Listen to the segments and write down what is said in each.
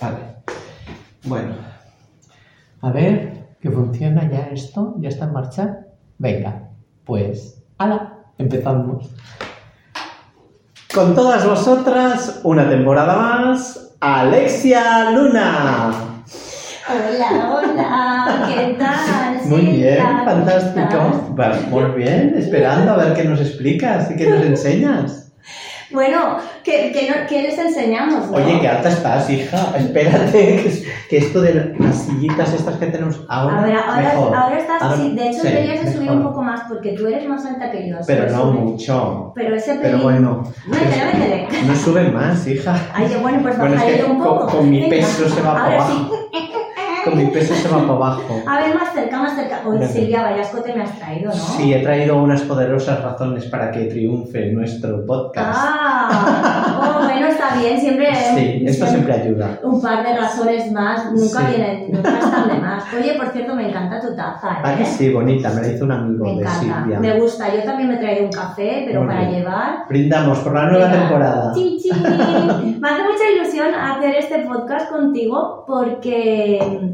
Vale. Bueno. A ver, que funciona ya esto. ¿Ya está en marcha? Venga, pues, ¡hala! Empezamos. Con todas vosotras, una temporada más, Alexia Luna. Hola, hola, ¿qué tal? Muy bien, fantástico. estás? Va, Muy bien, esperando a ver qué nos explicas y qué nos enseñas. Bueno, ¿qué, qué no- qué les enseñamos? no? Oye, qué alta estás, hija. Espérate, que, es- que esto de las sillitas estas que tenemos ahora. A ver, ahora, mejor. ahora estás, Ahora- sí, de hecho sí, deberías de subir un poco más porque tú eres más alta que yo. Pero no sube. mucho. Pero ese Pero pelín- bueno. Métele, métele. No sube más, hija. Ay, bueno, pues Bueno, es bajaré que un poco. con, con mi Venga, peso se va ahora abajo. sí. Con mi peso se va para abajo. A ver, más cerca, más cerca. Venga. Silvia, vaya escote me has traído, ¿no? Sí, he traído unas poderosas razones para que triunfe nuestro podcast. Ah, oh, bueno, está bien, siempre. sí, esto siempre ayuda. Un par de razones más, nunca Sí. vienen, nunca están de más. Oye, por cierto, me encanta tu taza, ¿eh? Ah, que sí, bonita, me la hizo un amigo Me de encanta, Silvia. me gusta. Yo también me he traído un café, pero para llevar. Brindamos por la nueva temporada. Chin, chin. Me hace mucha ilusión hacer este podcast contigo porque,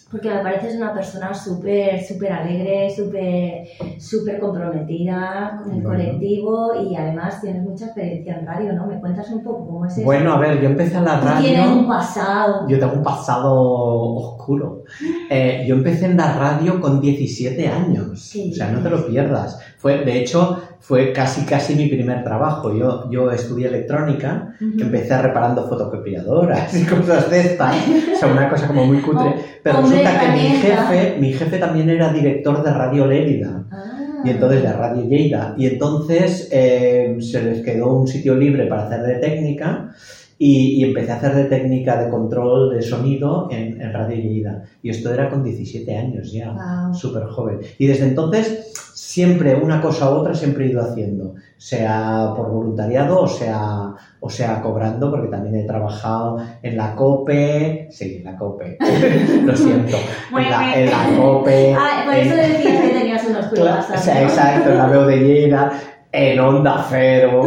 porque me pareces una persona súper, súper alegre, súper, súper comprometida con el colectivo y además tienes mucha experiencia en radio, ¿no? ¿Me cuentas un poco cómo es eso? Bueno, a ver, yo empecé en la Tú tienes un radio. pasado. Yo tengo un pasado oscuro. Eh, yo empecé en la radio con 17 años. O sea, no te lo pierdas. Fue, de hecho, fue casi casi mi primer trabajo. Yo, yo estudié electrónica, Ujú. empecé reparando fotocopiadoras y cosas de estas. O sea, una cosa como muy cutre. Pero hombre, resulta que mi jefe, mi jefe también era director de Radio Lérida. Ah. Y entonces de Radio Lleida. Y entonces eh, se les quedó un sitio libre para hacer de técnica y, y empecé a hacer de técnica de control de sonido en, en Radio Lleida. Y esto era con 17 años ya, Guau. súper joven. Y desde entonces siempre una cosa u otra siempre he ido haciendo, sea por voluntariado o sea, o sea cobrando, porque también he trabajado en la COPE, sí, en la COPE, lo siento, en la, en la COPE. Ah, por en- eso decías que tenías unos pruebas. o sea, exacto, en la veo de Lleida, en Onda Cero.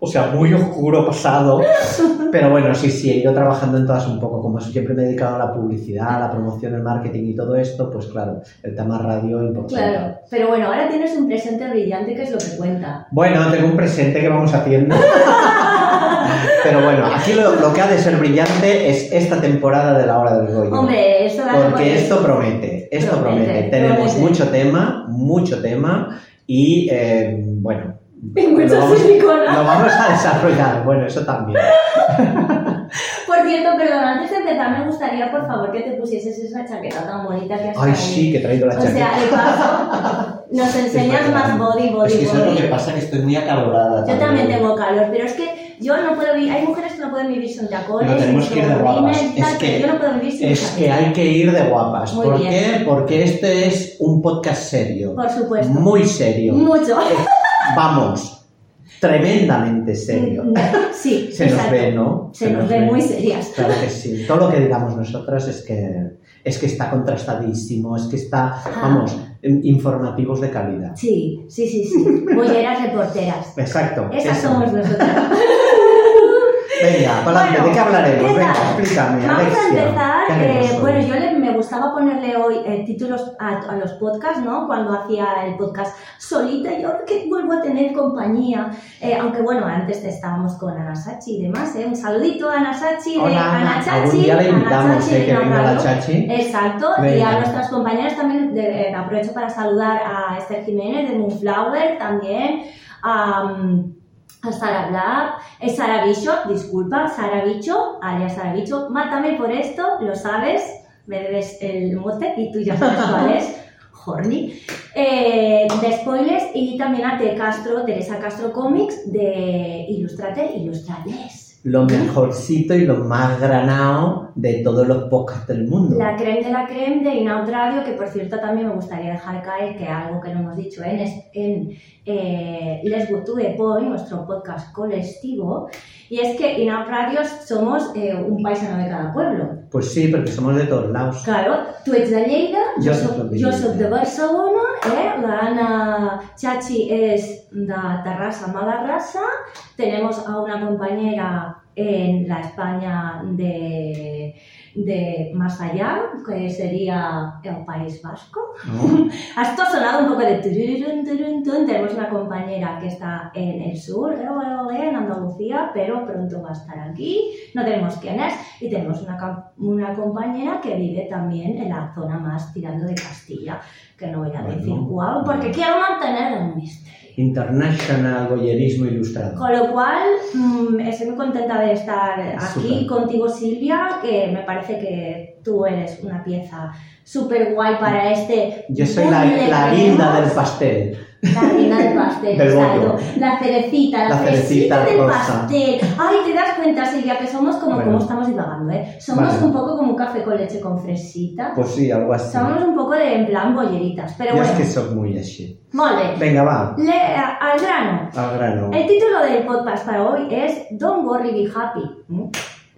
O sea, muy oscuro pasado. Pero bueno, sí, sí, he ido trabajando en todas un poco. Como siempre me he dedicado a la publicidad, a la promoción, el marketing y todo esto, pues claro, el tema radio importante. Claro, pero bueno, ahora tienes un presente brillante que es lo que cuenta. Bueno, tengo un presente que vamos haciendo. Pero bueno, aquí lo, lo que ha de ser brillante es esta temporada de la hora del rollo. Hombre, esto da Porque esto promete, esto promete. Promete, Tenemos promete. mucho tema, mucho tema y eh, bueno, lo vamos, lo vamos a desarrollar. Bueno, eso también. Por cierto, perdón, antes de empezar me gustaría, por favor, que te pusieses esa chaqueta tan bonita que has Ay, traído. sí, que he traído la O chaqueta. sea, de paso, nos enseñas más body, body, Es que eso es lo que pasa, que estoy muy acalorada. Yo también tengo calor, pero es que yo no puedo vivir, hay mujeres que no pueden vivir sin tacones, No, tenemos que ir de guapas. Es que- yo no puedo vivir sin Es que hay que ir de guapas. Muy ¿Por bien. qué? Porque este es un podcast serio. Por supuesto. Muy serio. Mucho. Vamos, tremendamente serio. Sí, Se nos ve, ¿no? Se nos ve muy serias. Claro que sí. Todo lo que digamos nosotras es que, es que está contrastadísimo, es que está, Ah. vamos, in- informativos de calidad. Sí, sí, sí, sí. Bolleras reporteras. Exacto. Esas eso. somos nosotras. Venga, para Bueno, ¿de qué hablaremos? ¿qué Venga, explícame, Vamos Alexia. a empezar. ¿Qué haremos eh, bueno, yo le- me gustaba ponerle hoy eh, títulos a, a los podcasts, ¿no? Cuando hacía el podcast solita y ahora que vuelvo a tener compañía. Eh, aunque bueno, antes estábamos con Ana Sachi y demás, ¿eh? Un saludito a Ana Sachi de Hola, Ana Ana. Chachi. Algún día la Ana invitamos, Chachi de que venga la Radio. Chachi. Exacto, y a nuestras compañeras también de- aprovecho para saludar a Esther Jiménez de Moonflower también, a Sara Black, eh, Sara Bicho, disculpa, Sara Bicho, alias Sara Bicho, mátame por esto, lo sabes, me debes el mote y tú ya sabes cuál es, Horny, eh, de spoilers y también a T. Castro, Teresa Castro Comics de Ilustrate, Ilustrales. Lo mejorcito y lo más granado de todos los podcasts del mundo. La creme de la creme de Inaud Radio, que por cierto también me gustaría dejar caer que algo que no hemos dicho en, es- en eh, Les Go to the Point, nuestro podcast colectivo, y es que Inaud Radio somos eh, un paisano de cada pueblo. Pues sí, porque somos de todos lados. Claro, tu ets de Lleida, Jo jo soc de jo Lleida. soc de Barcelona, eh? la Ana Chachi es de Terrassa, Malarrasa, tenemos a una compañera en la España de, de más allá, que sería el País Vasco. ¿no? Esto ha sonado un poco de turun. Tenemos una compañera que está en el sur, eh, en Andalucía, pero pronto va a estar aquí. No tenemos quién es. Y tenemos una, una compañera que vive también en la zona más tirando de Castilla, que no voy a Bueno. decir cuál, porque quiero mantener el misterio. International Goyerismo Ilustrado. Con lo cual, mm, estoy muy contenta de estar aquí contigo, Silvia, que me parece que tú eres una pieza súper guay para este. Yo soy la, la guinda del pastel. La harina del pastel, Del exacto. La cerecita, la, La cerecita, cerecita del rosa. pastel. Ay, te das cuenta, Silvia, que somos como, Bueno. como estamos divagando, ¿eh? Somos Vale. un poco como un café con leche con fresita. Pues sí, algo así. Somos un poco de en plan bolleritas. Pero bueno, és que sóc muy molt bé. Venga, va, Le- al grano. al grano. El título del podcast para hoy es Don't Worry, Be Happy. ¿Mm?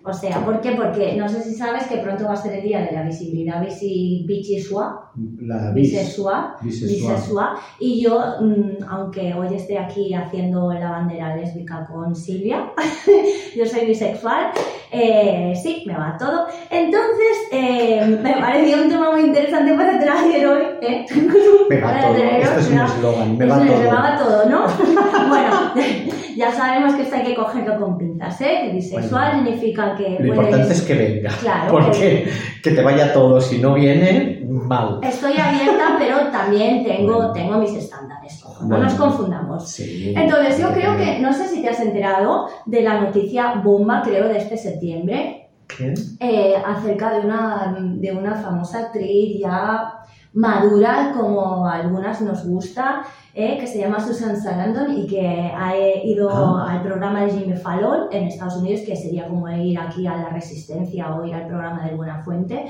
O sea, ¿por qué? Porque no sé si sabes que pronto va a ser el día de la visibilidad visi, bichisua, La bis. bisexual, Bisexual. bisexual. Y yo, mm, aunque hoy esté aquí haciendo la bandera lésbica con Silvia, yo soy bisexual, eh, sí, me va todo. Entonces, eh, me pareció un tema muy interesante para traer hoy. ¿eh? Me va Para todo. traer Esto es un eslogan. Me Eso va es, todo. me va todo, ¿no? bueno, ya sabemos que esto hay que cogerlo con pinzas, ¿eh? Que bisexual Bueno. significa que Lo puedes... importante es que venga. Claro, Porque que te vaya todo. Si no viene, mal. Estoy abierta, pero también tengo, Bueno. tengo mis estándares. No Bueno. nos confundamos. Sí. Entonces, yo creo que, no sé si te has enterado de la noticia bomba, creo, de este septiembre, ¿Qué? eh, acerca de una, de una famosa actriz ya madura, como a algunas nos gusta, eh, que se llama Susan Sarandon y que ha eh, ido Ah. al programa de Jimmy Fallon en Estados Unidos, que sería como ir aquí a La Resistencia o ir al programa de Buena Fuente,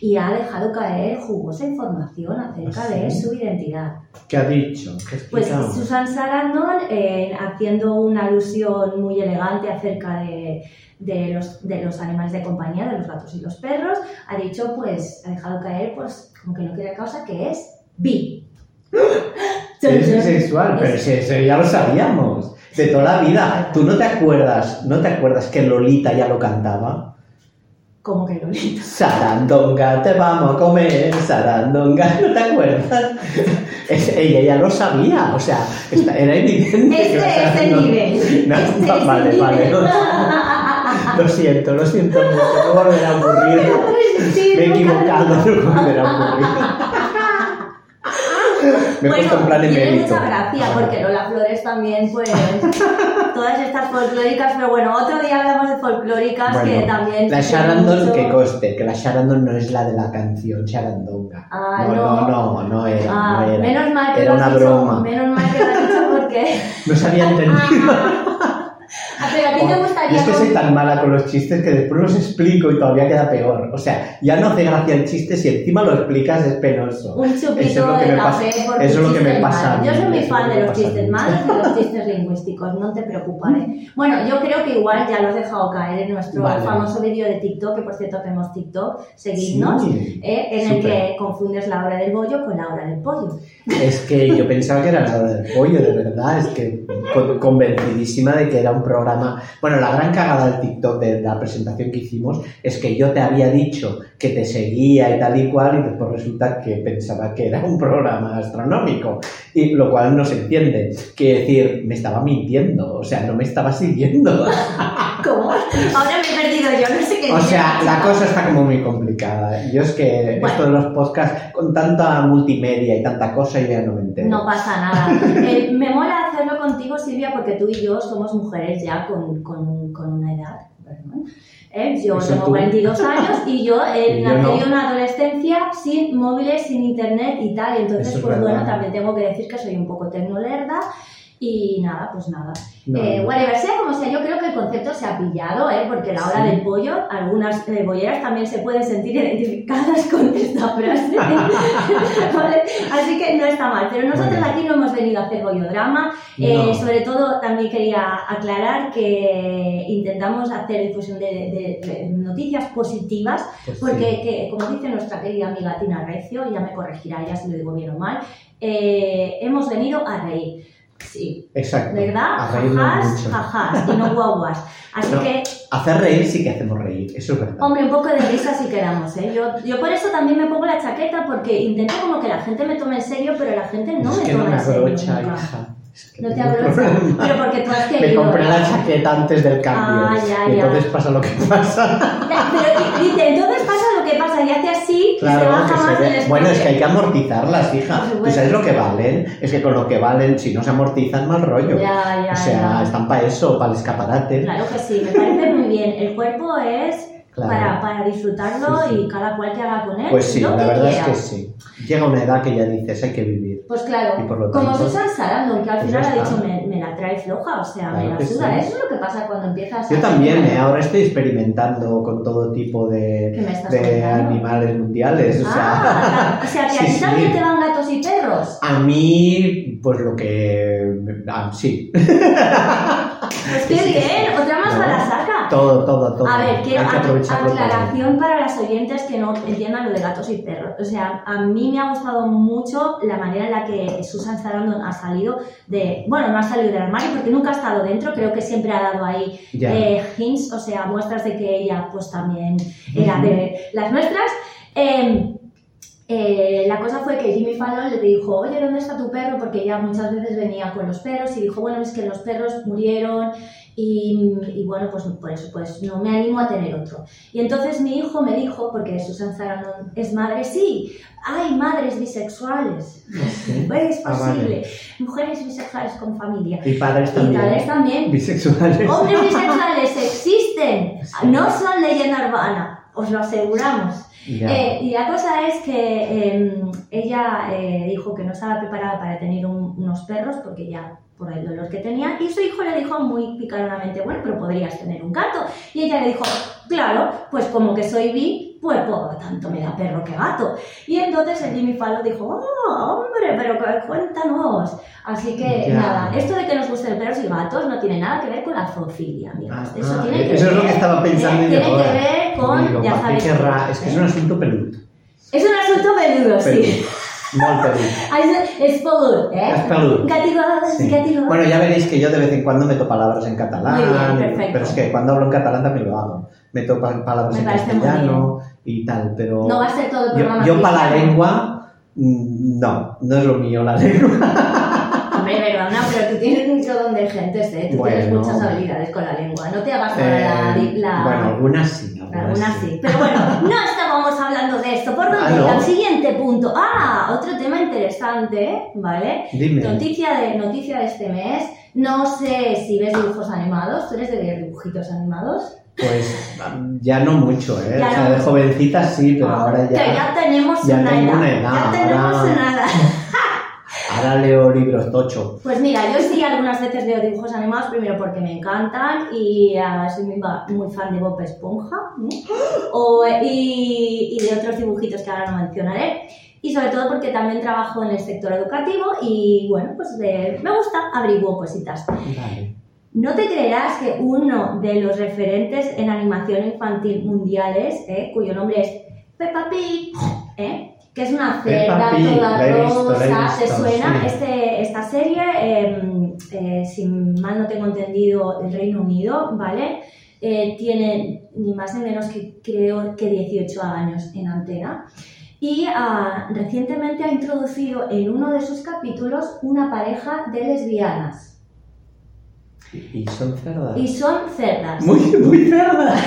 y ha dejado caer jugosa información acerca ¿Ah, de sí? su identidad. ¿Qué ha dicho? ¿Qué ha Pues? Susan Sarandon, eh, haciendo una alusión muy elegante acerca de, de los, de los animales de compañía, de los gatos y los perros, ha dicho, pues, ha dejado caer, pues, como que no quiere causa, que es bi. Es bisexual, pero si eso ya lo sabíamos. De toda la vida. ¿Tú no te acuerdas, no te acuerdas que Lolita ya lo cantaba? Como que Lolita. Sarandonga, te vamos a comer, Sarandonga, ¿no te acuerdas? Es- ella ya lo sabía, o sea, era evidente. Este es el nivel. No, Este no, es vale, el vale. nivel. Lo siento, lo siento mucho, no volverá a ocurrir. Me he equivocado, no volverá a ocurrir. Me he puesto en plan tiene emérito. mucha gracia porque Lola Flores también, pues, todas estas folclóricas, pero bueno, otro día hablamos de folclóricas que Bueno, también... La tienen Sharandon, mucho- que coste, que la Sharandon no es la de la canción Sharandonga. Ah, no, no. no, no, no era, Ah, no era. menos mal que Era lo has una dicho, broma. menos mal que lo has dicho porque... No se había entendido. Ah, pero a ti te Yo gustaría... es que soy tan mala con los chistes que después los explico y todavía queda peor. O sea, ya no hace gracia el chiste si encima lo explicas es penoso. Un Eso chupito es lo que de café eso es lo que me pasa mí, Yo soy muy eso es fan de los chistes malos y los chistes lingüísticos, no te preocuparé. Bueno, yo creo que igual ya lo has dejado caer en nuestro Vale. famoso vídeo de TikTok, que por cierto tenemos TikTok, seguidnos, Sí. eh, en el que confundes la hora del bollo con la hora del pollo. Es que yo pensaba que era la hora del pollo, de verdad. Es que con- convencidísima de que era un programa. Bueno, la gran cagada del TikTok de la presentación que hicimos es que yo te había dicho que te seguía y tal y cual, y después resulta que pensaba que era un programa astronómico. Y lo cual no se entiende. Quiere decir, me estaba mintiendo, o sea, no me estaba siguiendo. ¿Cómo? Ahora me he perdido yo, no sé O sea, la cosa está como muy complicada. Yo es que Bueno. esto de los podcasts, con tanta multimedia y tanta cosa, yo ya no me entero. No pasa nada. Eh, me mola hacerlo contigo, Silvia, porque tú y yo somos mujeres ya con, con, con una edad. Eh, yo tengo tú. 42 años y yo eh, Y yo nací no. en una adolescencia sin móviles, sin internet y tal. Entonces, Eso es pues bueno, también tengo que decir que soy un poco tecnolerda. Y nada, pues nada. No. Eh, whatever, sea como sea, yo creo que el concepto se ha pillado, ¿eh? porque la hora Sí. del pollo, algunas eh, bolleras también se pueden sentir identificadas con esta frase. ¿Vale? Así que no está mal, pero nosotros Bueno. aquí no hemos venido a hacer bollodrama. Eh, No. sobre todo, también quería aclarar que intentamos hacer difusión de, de- de noticias positivas, Pues porque, sí. que, como dice nuestra querida amiga Tina Recio, ya me corregirá ella si lo digo bien o mal, eh, hemos venido a reír. Sí, Exacto. ¿verdad? A Jajás, jajás y no guaguas. Así No. que, Hacer reír sí que hacemos reír, eso es verdad. hombre, un poco de risa sí quedamos, ¿eh? Yo, yo por eso también me pongo la chaqueta porque intento como que la gente me tome en serio, pero la gente no es me que toma no me en serio. hija. Es que No te abrocha. Pero porque tú has Me querido. compré la chaqueta antes del cambio. Ah, ya, y ya. entonces pasa lo que pasa. Pero dice, entonces y hace así y se Claro, baja que más se ve. Bueno, es que hay que amortizarlas, hija. Por ¿Tú sabes lo que valen? Es que con lo que valen, si no se amortizan, mal rollo. Ya, ya, o sea, ya. están para eso, para el escaparate. Claro que sí, me parece muy bien. El cuerpo es Claro. para, para disfrutarlo Sí, sí. y cada cual que haga con él Pues sí, la verdad quiera. es que sí. Llega una edad que ya dices, hay que vivir. Pues claro, Y por lo como tanto, Susan Sarandon, que al pues final ha dicho, me, me la trae floja, o sea, Claro me la suda. sí. Eso es lo que pasa cuando empiezas Yo a... también, ¿eh? ahora estoy experimentando con todo tipo de, ¿Qué me estás de animales mundiales. O sea, Ah, o sea, que a ti también te van gatos y perros. a mí, pues lo que... ah, sí, qué Sí, sí, bien, otra más para la saca. todo, todo, todo. A ver, quiero todo. aclaración para las oyentes que no entiendan lo de gatos y perros. O sea, a mí me ha gustado mucho la manera en la que Susan Sarandon ha salido de, bueno, no ha salido del armario porque nunca ha estado dentro, creo que siempre ha dado ahí eh, hints, o sea, muestras de que ella pues también era de las nuestras. Eh, eh, la cosa fue que Jimmy Fallon le dijo, oye, ¿dónde está tu perro? Porque ella muchas veces venía con los perros y dijo, bueno, es que los perros murieron y, y bueno, pues por eso pues no me animo a tener otro. Y entonces mi hijo me dijo, porque Susan Sarandon es madre, sí, hay madres bisexuales, Sí. es Ah, posible, mujeres bisexuales con familia. Y padres Y también. también. Bisexuales. Hombres bisexuales existen, Sí. no son leyenda urbana, os lo aseguramos. Ya. Eh, y la cosa es que eh, ella eh, dijo que no estaba preparada para tener un- unos perros porque ya por el dolor que tenía y su hijo le dijo muy picaronamente, bueno, pero podrías tener un gato. Y ella le dijo, claro, pues como que soy bi, pues por tanto me da perro que gato. Y entonces el Jimmy Fallon dijo, oh, hombre, pero cu- cuéntanos. Así que Ya. nada, esto de que nos gusten perros y gatos no tiene nada que ver con la zoofilia, amigas. Ah, eso ah, tiene que eso es lo ver- que estaba pensando tiene ahora. que ver con, Digo, ya ¿para qué sabes, querrá? Es que es ¿eh? un asunto peludo. És un asunto peludo, sí. Molt peludo. És, és pelut, eh? Es peludo. Gatigós, Sí. Bueno, ya veréis que yo de vez en cuando meto palabras en catalán, Muy bien, perfecto. pero es que cuando hablo en catalán también lo hago. Meto pa- palabras Me en castellano y tal, pero No va a ser todo el yo, programa yo para la lengua, mm, no, no es lo mío la lengua. Hombre, perdona, pero tú tienes mucho don de gentes, ¿eh? Tú tienes muchas habilidades con la lengua. No te hagas la... Eh, la... Bueno, algunas sí. Algunas, Algunas sí. Pero bueno, no estábamos hablando de esto. ¿Por dónde? Ah, ¿no? Al siguiente punto. Ah, otro tema interesante, ¿vale? Dime. Noticia de, noticia de este mes. No sé si ves dibujos animados. ¿Tú eres de dibujitos animados? Pues ya no mucho, ¿eh? Ya o sea, no de jovencita sí, pero Ah, ahora que ya, ya tenemos ya una, tengo edad. una edad, Ya tenemos ahora- una edad. Ahora leo libros tocho. Pues mira, yo sí algunas veces veo dibujos animados, primero porque me encantan y ah, soy muy, muy fan de Bob Esponja ¿no? O, y, y de otros dibujitos que ahora no mencionaré. Y sobre todo porque también trabajo en el sector educativo y bueno, pues de- me gusta, averiguo cositas. Vale. No te creerás que uno de los referentes en animación infantil mundiales, ¿eh? cuyo nombre es Peppa Pig, ¿eh? Que es una cerda Peppa toda visto, rosa, ¿te visto, suena? sí. Este, esta serie, eh, eh, si mal no tengo entendido, del Reino Unido, ¿vale? Eh, tiene ni más ni menos que creo que 18 años en antena. Y ah, recientemente ha introducido en uno de sus capítulos una pareja de lesbianas. Y son cerdas. Y son cerdas. Muy, muy cerdas.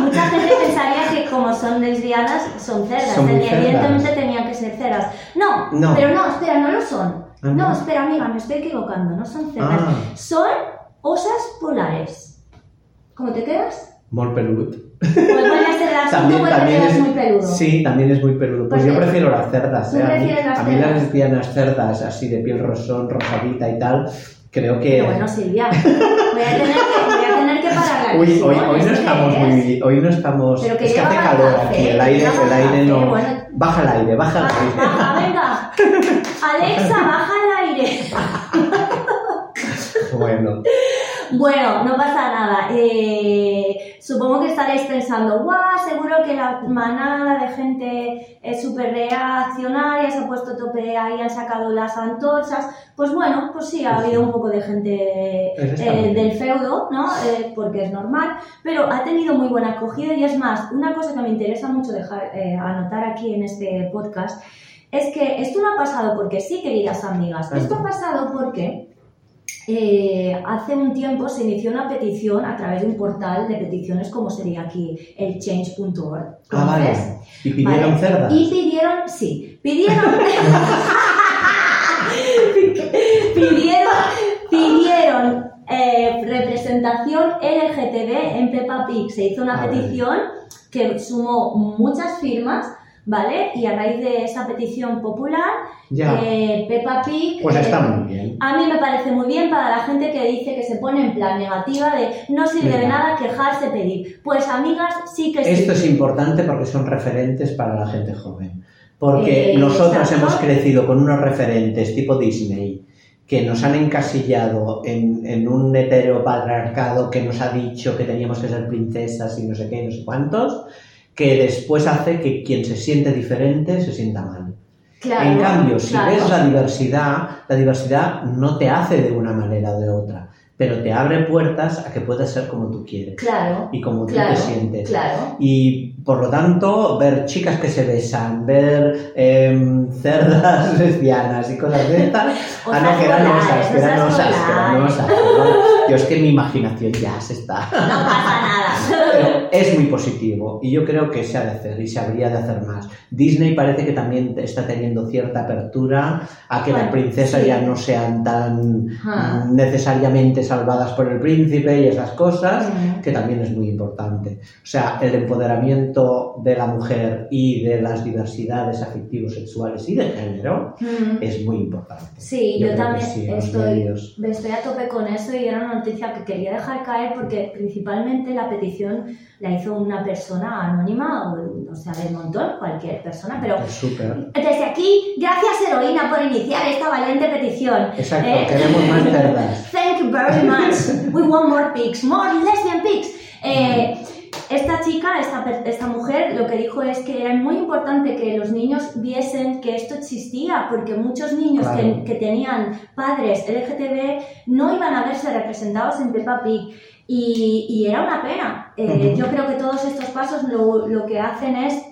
Mucha gente pensaría que como son lesbianas, son cerdas. Son muy Evidentemente cerdas. tenían que ser cerdas. No, No. pero no, espera, no lo son. Ah, No, ¿no? espera, amiga, me estoy equivocando. No son cerdas. Ah, Son osas polares. ¿Cómo te quedas? molt pelut. Pues asunto, También, es, muy peludo. Sí, también es muy peludo. Pues Pues yo es- prefiero las cerdas. ¿Tú ¿eh? A mí, las a mí las cerdas? lesbianas cerdas, así de piel rosón, rosadita y tal, creo que... Pero bueno, Silvia, voy a tener que, voy a tener que parar la Uy, hoy, hoy no ¿esto qué estamos es? muy... Hoy no estamos... Pero que es que hace calor café, aquí, el aire, el aire no... bueno. Baja el aire, baja el aire. baja, venga. Alexa, baja el aire. Bueno, Bueno, no pasa nada. Eh, supongo que estaréis pensando, guau, seguro que la manada de gente es súper reaccionaria, se ha puesto tope ahí, han sacado las antorchas. Pues bueno, pues sí, ha habido un poco de gente eh, del feudo, ¿no? Eh, porque es normal, pero ha tenido muy buena acogida. Y es más, una cosa que me interesa mucho dejar eh, anotar aquí en este podcast es que esto no ha pasado porque sí, queridas amigas, esto ha pasado porque eh, hace un tiempo se inició una petición a través de un portal de peticiones como sería aquí el change.org. Ah, vale. ¿Y pidieron cerdas? Y pidieron, sí, pidieron... pidieron, pidieron eh, representación LGTB en Peppa Pig. Se hizo una petición que sumó muchas firmas ¿vale? Y a raíz de esa petición popular, eh, Peppa Pig... Pues está eh, muy bien. A mí me parece muy bien para la gente que dice que se pone en plan negativa de no sirve de nada quejarse, pedir. Pues amigas, sí que sí. Esto es importante porque son referentes para la gente joven. Porque eh, nosotros hemos crecido con unos referentes tipo Disney que nos han encasillado en, en un heteropatriarcado que nos ha dicho que teníamos que ser princesas y no sé qué, no sé cuántos, que después hace que quien se siente diferente se sienta mal. en cambio, si ves la diversidad, la diversidad no te hace de una manera o de otra pero te abre puertas a que puedas ser como tú quieres. Claro. Y como tú te sientes. Claro. Y por lo tanto, ver chicas que se besan, ver em, cerdas lesbianas y cosas de estas. ah, no, que eran osas, que eran osas, que eran osas. Yo es que mi imaginación ya se está. No pasa nada. Pero es muy positivo y yo creo que se ha de hacer y se habría de hacer más. Disney parece que también está teniendo cierta apertura a que las princesas ya no sean tan ah. necesariamente salvadas por el príncipe y esas cosas, que también es muy importante. O sea, el empoderamiento de la mujer y de las diversidades afectivos, sexuales y de género es muy importante. Sí, yo, también estoy, estoy a tope con eso y era una noticia que quería dejar caer porque principalmente la petición la hizo una persona anónima o, o sea, del montón, cualquier persona, pero desde aquí, gracias heroína por iniciar esta valiente petición. Exacto, eh, queremos más cerdas. Thank you very much. We want more pigs, more lesbian pigs. Eh, esta chica, esta, esta, mujer, lo que dijo es que era muy importante que los niños viesen que esto existía, porque muchos niños que, que, tenían padres LGTB no iban a verse representados en Peppa Pig. Y, y era una pena. Eh, yo creo que todos estos pasos lo, lo que hacen es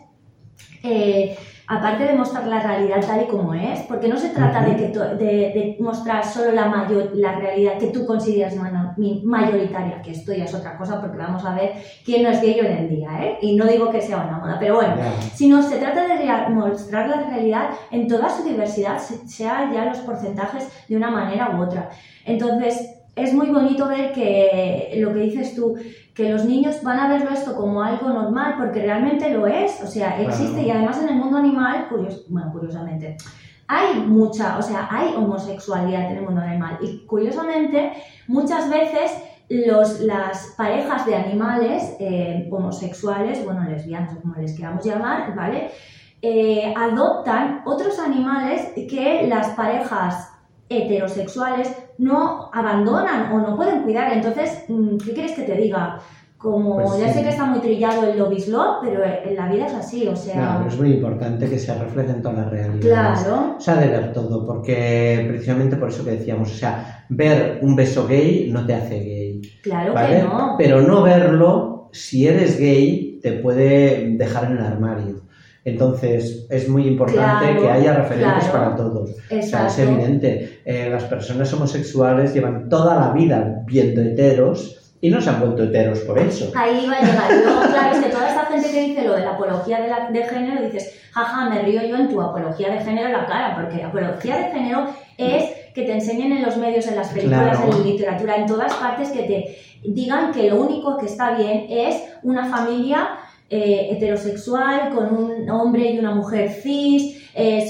eh, aparte de mostrar la realidad tal y como es, porque no se trata de, que de, mostrar solo la, mayor, la realidad que tú consideras mayoritaria, que esto ya es otra cosa porque vamos a ver quién no es gay hoy en día, ¿eh? y no digo que sea una moda, pero bueno, sino se trata de mostrar la realidad en toda su diversidad, sea ya los porcentajes de una manera u otra. Entonces, es muy bonito ver que lo que dices tú, que los niños van a verlo esto como algo normal, porque realmente lo es, o sea, existe y además en el mundo animal, bueno, curiosamente, hay mucha, o sea, hay homosexualidad en el mundo animal y curiosamente muchas veces los, las parejas de animales eh, homosexuales, bueno, lesbianas o como les queramos llamar, ¿vale? Eh, adoptan otros animales que las parejas heterosexuales no abandonan o no pueden cuidar. Entonces, mm, ¿qué quieres que te diga? Como pues ya sé que está muy trillado el lobby pero en la vida es así, o sea... es muy importante que se refleje en todas las realidades. Claro. O sea, de ver todo, porque precisamente por eso que decíamos, o sea, ver un beso gay no te hace gay. Claro que no. Pero no verlo, si eres gay, te puede dejar en el armario. Entonces, es muy importante que haya referentes para todos. O sea, es evidente, eh, las personas homosexuales llevan toda la vida viendo heteros y no se han vuelto heteros por eso. Ahí va a llegar. Luego, claro, es que toda esta gente que dice lo de la apología de, la, de género, dices, jaja, me río yo en tu apología de género la cara, porque apología de género es que te enseñen en los medios, en las películas, en la literatura, en todas partes, que te digan que lo único que está bien es una familia eh, heterosexual con un hombre y una mujer cis, eh,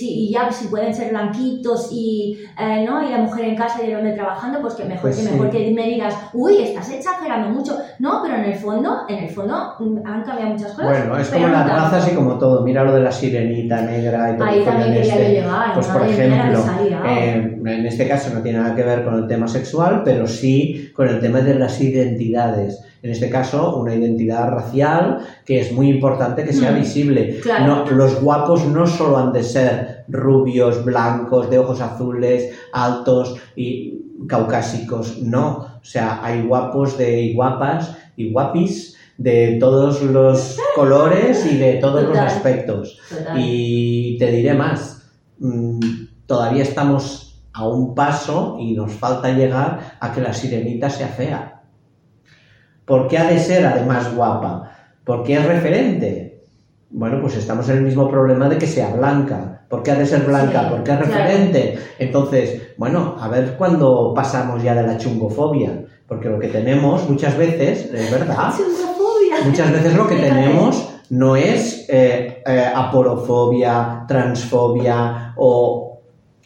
y ya si pueden ser blanquitos y, eh, ¿no? y la mujer en casa y el hombre trabajando, pues que mejor, pues que, mejor que me digas, uy, estás exagerando mucho. No, pero en el fondo, en el fondo mm, han cambiado muchas cosas. Bueno, es como las razas y como todo. Mira lo de la sirenita negra y todo. Ahí también quería este. llegar. Pues por ejemplo, en este caso no tiene nada que ver con el tema sexual, pero sí con el tema de las identidades En este caso, una identidad racial que es muy importante que sea Mm, visible. claro. No, los guapos no solo han de ser rubios, blancos, de ojos azules, altos y caucásicos, no. O sea, hay guapos de y guapas y guapis de todos los colores y de todos los aspectos. Total. Y te diré más, mm, todavía estamos a un paso y nos falta llegar a que la sirenita sea fea. ¿Por qué ha de ser además guapa? Porque es referente. Bueno, pues estamos en el mismo problema de que sea blanca. ¿Por qué ha de ser blanca? Sí, Porque es claro. referente. Entonces, bueno, a ver cuándo pasamos ya de la chungofobia. Porque lo que tenemos muchas veces, es verdad, Chungofobia. Muchas veces lo que tenemos no es eh, eh, aporofobia, transfobia, o,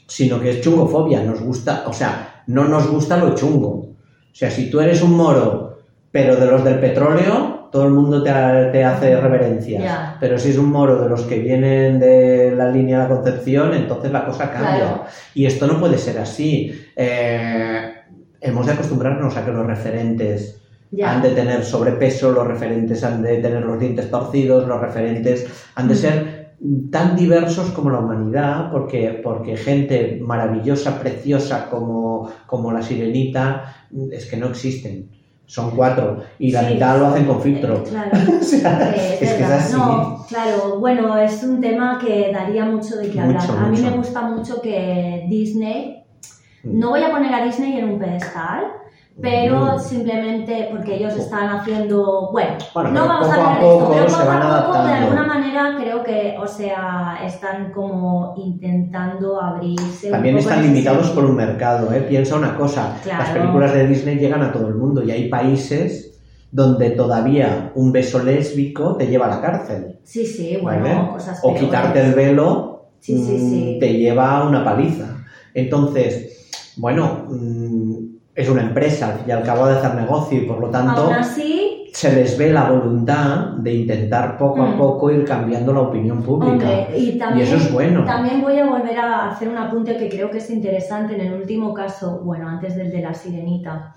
sino que es chungofobia. Nos gusta, o sea, no nos gusta lo chungo. O sea, si tú eres un moro, pero de los del petróleo, todo el mundo te, ha- te hace reverencias. Pero si es un moro de los que vienen de la línea de la Concepción, entonces la cosa cambia. Claro. Y esto no puede ser así. Eh, hemos de acostumbrarnos a que los referentes Ya. han de tener sobrepeso, los referentes han de tener los dientes torcidos, los referentes han de Mm. ser tan diversos como la humanidad, porque, porque gente maravillosa, preciosa como, como la sirenita, es que no existen. Son cuatro y la Sí. mitad lo hacen con filtro. Eh, claro. O sea, Eh, es que es verdad. así. No, claro, bueno, es un tema que daría mucho de qué hablar. Mucho, a mí mucho. me gusta mucho que Disney, Mm. no voy a poner a Disney en un pedestal, pero Mm. simplemente porque ellos están haciendo, bueno, Bueno, no vamos poco a hablar de esto, pero poco a poco, de alguna manera, creo que, o sea, están como intentando abrirse. un También poco están limitados por un mercado, ¿eh? Piensa una cosa, Claro. las películas de Disney llegan a todo el mundo y hay países donde todavía un beso lésbico te lleva a la cárcel. Sí, sí, bueno, ¿vale? cosas O peores. quitarte el velo Sí, sí, mm, sí. te lleva a una paliza. Entonces, bueno, mm, es una empresa, y al cabo de hacer negocio y por lo tanto así, se les ve la voluntad de intentar poco a Mm. poco ir cambiando la opinión pública. Hombre, y también, eso es bueno. También voy a volver a hacer un apunte que creo que es interesante. En el último caso, bueno, antes del de la sirenita,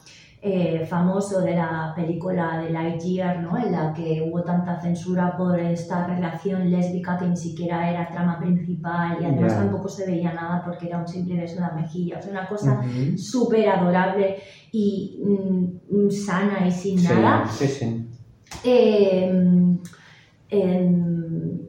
eh, famoso de la película de Lightyear, ¿no? En la que hubo tanta censura por esta relación lésbica que ni siquiera era trama principal y además tampoco se veía nada porque era un simple beso en la mejilla. O sea, una cosa Ujú. súper adorable y mm, sana y sin Sí, nada. sí, sí. Eh, em,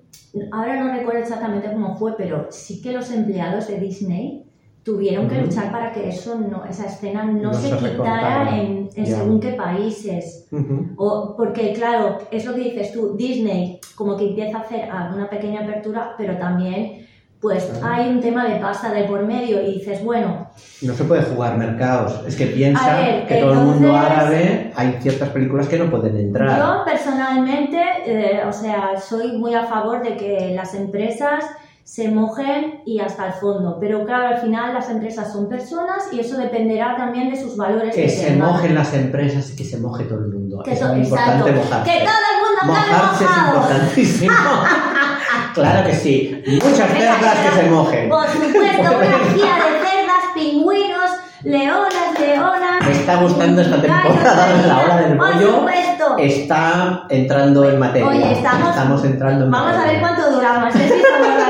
ahora no recuerdo exactamente cómo fue, pero sí que los empleados de Disney tuvieron que luchar para que eso no, esa escena no, No se, se quitara en, en Ya. según qué países. Ujú. O, porque claro, es lo que dices tú, Disney como que empieza a hacer alguna pequeña apertura, pero también pues Claro. hay un tema de pasta de por medio y dices, bueno, No se puede jugar mercados. Es que piensa ver, que todo el mundo entonces- árabe hay ciertas películas que no pueden entrar. Yo personalmente, eh, o sea, soy muy a favor de que las empresas se mojen y hasta el fondo, pero claro, al final las empresas son personas y eso dependerá también de sus valores. que se tengan. mojen las empresas y que se moje todo el mundo. Que es muy importante mojarse. Que todo el mundo Mojarse es importantísimo. claro que sí. Muchas cerdas que se mojen. Por supuesto, una orgía de cerdas, pingüinos, leonas, leonas. Me está gustando esta temporada de la hora del Por supuesto. Está entrando en materia. Oye, estamos- entrando en Vamos a ver cuánto duramos,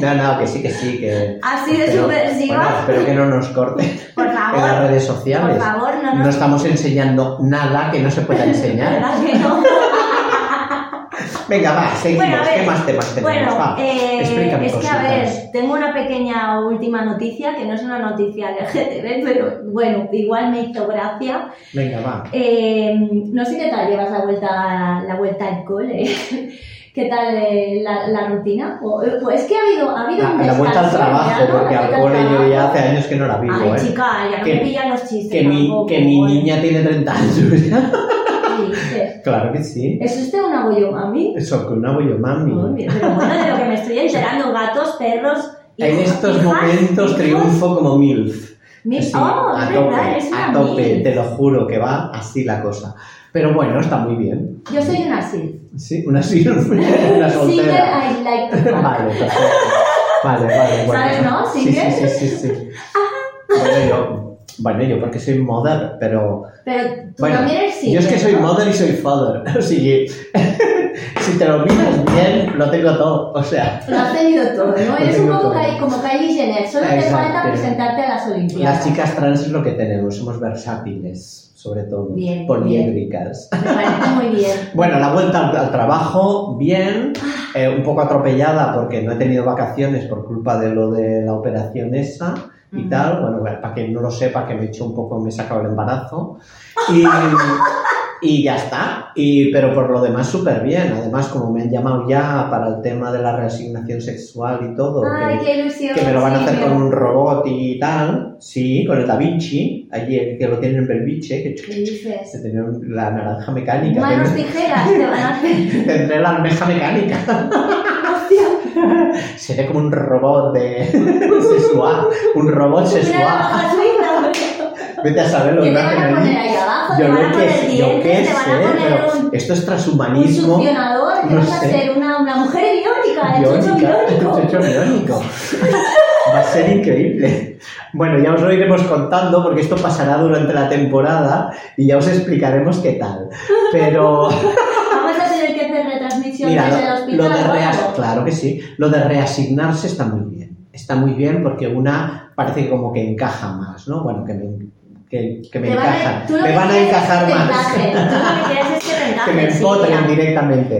No, no, que sí, que sí. Que... así de Pero, subversivos. bueno, espero que no nos corten Por en las favor, redes por sociales. favor, no No nos estamos enseñando nada que no se pueda enseñar. ¿Verdad que no? Venga, va, seguimos. Bueno, a ver, ¿Qué más temas tenemos? Bueno, va, eh, explícame es que a ver, tengo una pequeña última noticia, que no es una noticia LGTB, pero bueno, igual me hizo gracia. Venga, va. Eh, no sé qué tal llevas la vuelta, la vuelta al cole. ¿Qué tal eh, la, la rutina? O, eh, pues es que ha habido, ha habido un La, la vuelta al descanso trabajo, ¿no? porque La al cole yo ya hace años que no la vivo, Ay, ¿eh? chica, ya no Que- me pillan los chistes que, mi, tampoco, que mi ¿eh? niña tiene 30 años ya. Claro que sí. ¿Es usted una mami? Eso, que una bollo mami. Pero bueno, de lo que me estoy enterando, gatos, perros... En hijas, estos hijas, momentos hijos. triunfo como MILF. Mi- Sí, oh, a es tope, verdad, a tope, te lo juro que va así la cosa. Pero bueno, está muy bien. Yo soy una SIL. Sí, una sí, una Single soltera. I like to. Vale, perfecto. Vale, vale, bueno. ¿Sabes, no? Sí, Single. sí, sí, sí, sí. Bueno, yo, Bueno, yo porque soy mother, pero... Pero tú Bueno, también eres yo es que single, soy ¿no? mother y soy father. Así que, si te lo miras bien, lo tengo todo. O sea, Lo has tenido todo, ¿no? Eres un poco. Kylie- como Kylie Jenner, solo te falta presentarte a las Olimpiadas. las chicas trans es lo que tenemos, somos versátiles, sobre todo. Bien, poliédricas. Me parece muy bien. Bueno, la vuelta al, al trabajo, bien, eh, un poco atropellada porque no he tenido vacaciones por culpa de lo de la operación esa y tal. Bueno, bueno, para quien no lo sepa, que me he hecho un poco, me he sacado el embarazo. Y, y ya está. Y, pero por lo demás, súper bien. Además, como me han llamado ya para el tema de la reasignación sexual y todo, Ay, que, qué ilusión. que me lo van a hacer con un robot y tal. Sí, con el Da Vinci, allí que lo tienen en Belviche, que ¿Qué dices? que tenía la naranja mecánica. Manos Tendré- tijeras te van a hacer. Tendré la almeja mecánica. Seré como un robot de sexual. Un robot sexual. Vete a saber lo ¿Qué que hacen poner allí. Yo poner sé, yo qué sé, pero un, esto es un transhumanismo. que no vas a ser una, una mujer biónica, el chocho Biónica, biónico. el chocho biónico. Va a ser increíble. Bueno, ya os lo iremos contando porque esto pasará durante la temporada y ya os explicaremos qué tal. Pero Vamos a tener que hacer retransmisión Mira, desde el lo, hospital. lo de reas- claro que sí. Lo de reasignarse está muy bien. Está muy bien porque una parece que como que encaja más, ¿no? Bueno, que me, que, que me encajan. Me van a encajar más. encajen, Tú lo que quieres es que te que encajen. me empotren directamente.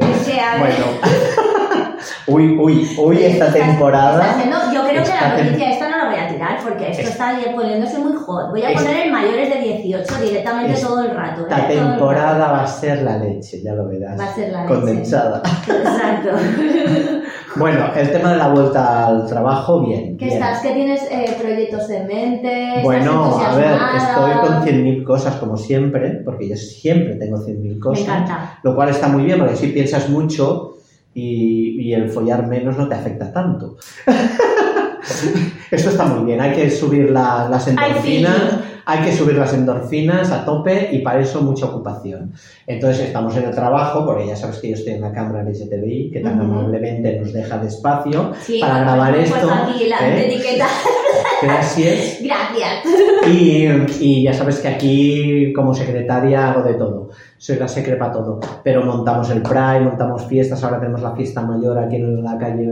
Bueno. uy, uy, uy, esta temporada. yo creo que la noticia esta no la voy a tirar porque esto Es- está poniéndose muy hot. Voy a poner en mayores de 18 directamente todo el rato. ¿eh? Esta el temporada va a ser la leche, ya lo verás. Va a ser la leche. Condensada. Exacto. Bueno, el tema de la vuelta al trabajo, bien. ¿Qué bien. estás? ¿Qué tienes eh, proyectos en mente? ¿Estás Bueno, a ver, estoy con 100.000 cosas como siempre, porque yo siempre tengo 100.000 Me cosas. encanta. Lo cual está muy bien, porque si piensas mucho y, y el follar menos no te afecta tanto. Esto está muy bien, hay que subir la- las endorfinas, hay que subir las endorfinas a tope y para eso mucha ocupación. Entonces estamos en el trabajo, porque ya sabes que yo estoy en la cámara LGTBI, que tan amablemente nos deja de espacio Sí, para grabar puesto esto. aquí la ¿eh? Gracias. Gracias. Y, y ya sabes que aquí, como secretaria, hago de todo. Soy la secre para todo. Pero montamos el Pride, montamos fiestas. Ahora tenemos la fiesta mayor aquí en la calle,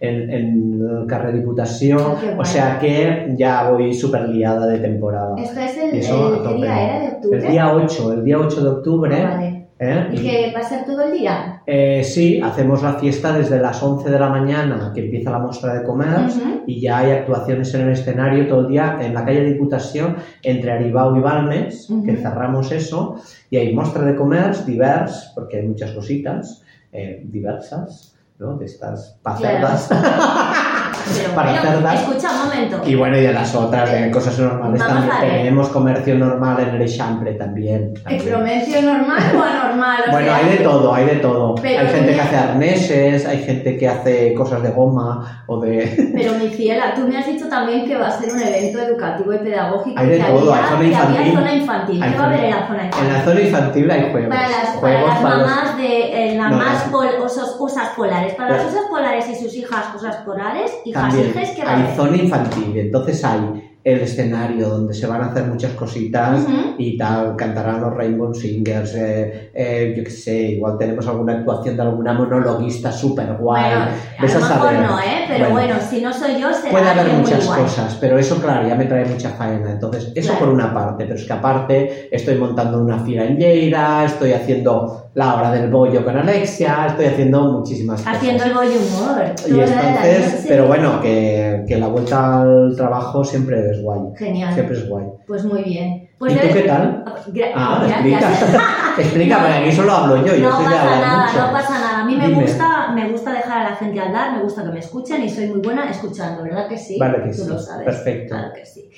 en, en el Carrer Diputación. Ah. O sea que ya voy súper liada de temporada. Esto es el, Y eso el- a ¿qué tope. día era? ¿De octubre? El día 8, el día 8 de octubre. Ah, vale. ¿eh? ¿Y que va a ser todo el día? Eh, sí, hacemos la fiesta desde las 11 de la mañana, que empieza la muestra de comer, y ya hay actuaciones en el escenario todo el día en la calle Diputación entre Aribau y Balmes, que cerramos eso, y hay muestra de comer divers, porque hay muchas cositas eh, diversas, ¿no? De estas pacerdas. Pero Para bueno, cerdas. escucha un momento. y bueno, y de las otras, de cosas normales Vamos también. Tenemos comercio normal en el Eixample también. también. ¿Expromencio normal o anormal? O Bueno, sea, hay de todo, hay de todo. Pero hay gente tú que hace arneses, hay gente que hace cosas de goma o de... Pero mi ciela, tú me has dicho también que va a ser un evento educativo y pedagógico. Hay de que todo, hay había, zona que había infantil. zona infantil. Hay ¿Qué va a haber en la zona En infantil? la zona infantil hay juegos. Para las, para juegos las para los- mamás de eh, las No, más las- pol- osos, osas polares. Para las osas polares y sus hijas osas polares, hijas También hijes, ¿qué va a hay zona infantil, entonces hay el escenario donde se van a hacer muchas cositas Ujú. y tal, cantarán los Rainbow Singers, eh, eh, yo qué sé, igual tenemos alguna actuación de alguna monologuista súper guay. Bueno, a Ves lo a mejor saber. no, ¿eh? Pero Bueno. bueno, si no soy yo, será Puede haber alguien muy muchas guay. cosas, pero eso, claro, ya me trae mucha faena. Entonces, eso Claro. por una parte, pero es que aparte estoy montando una fila en Lleida, estoy haciendo la hora del bollo con Alexia, estoy haciendo muchísimas cosas. Haciendo el bollo humor. Y entonces, pero bueno, que, que la vuelta al trabajo siempre es guay. Genial. Siempre es guay. Pues muy bien. Pues ¿Y tú qué tal? Gra- Ah, gracias. explica. explica, porque aquí solo hablo yo, yo no soy pasa nada, mucho. no pasa nada. A mí me Dime. gusta, me gusta dejar a la gente hablar, me gusta que me escuchen y soy muy buena escuchando, ¿verdad que sí? Vale que Tú sí. lo sabes. Perfecto. Claro que sí.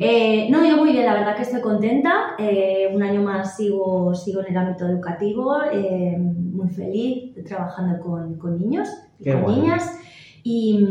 Eh, no, yo muy bien, la verdad que estoy contenta. Eh, un año más sigo, sigo en el ámbito educativo, eh, muy feliz trabajando con, con niños y Qué con guay. niñas. Y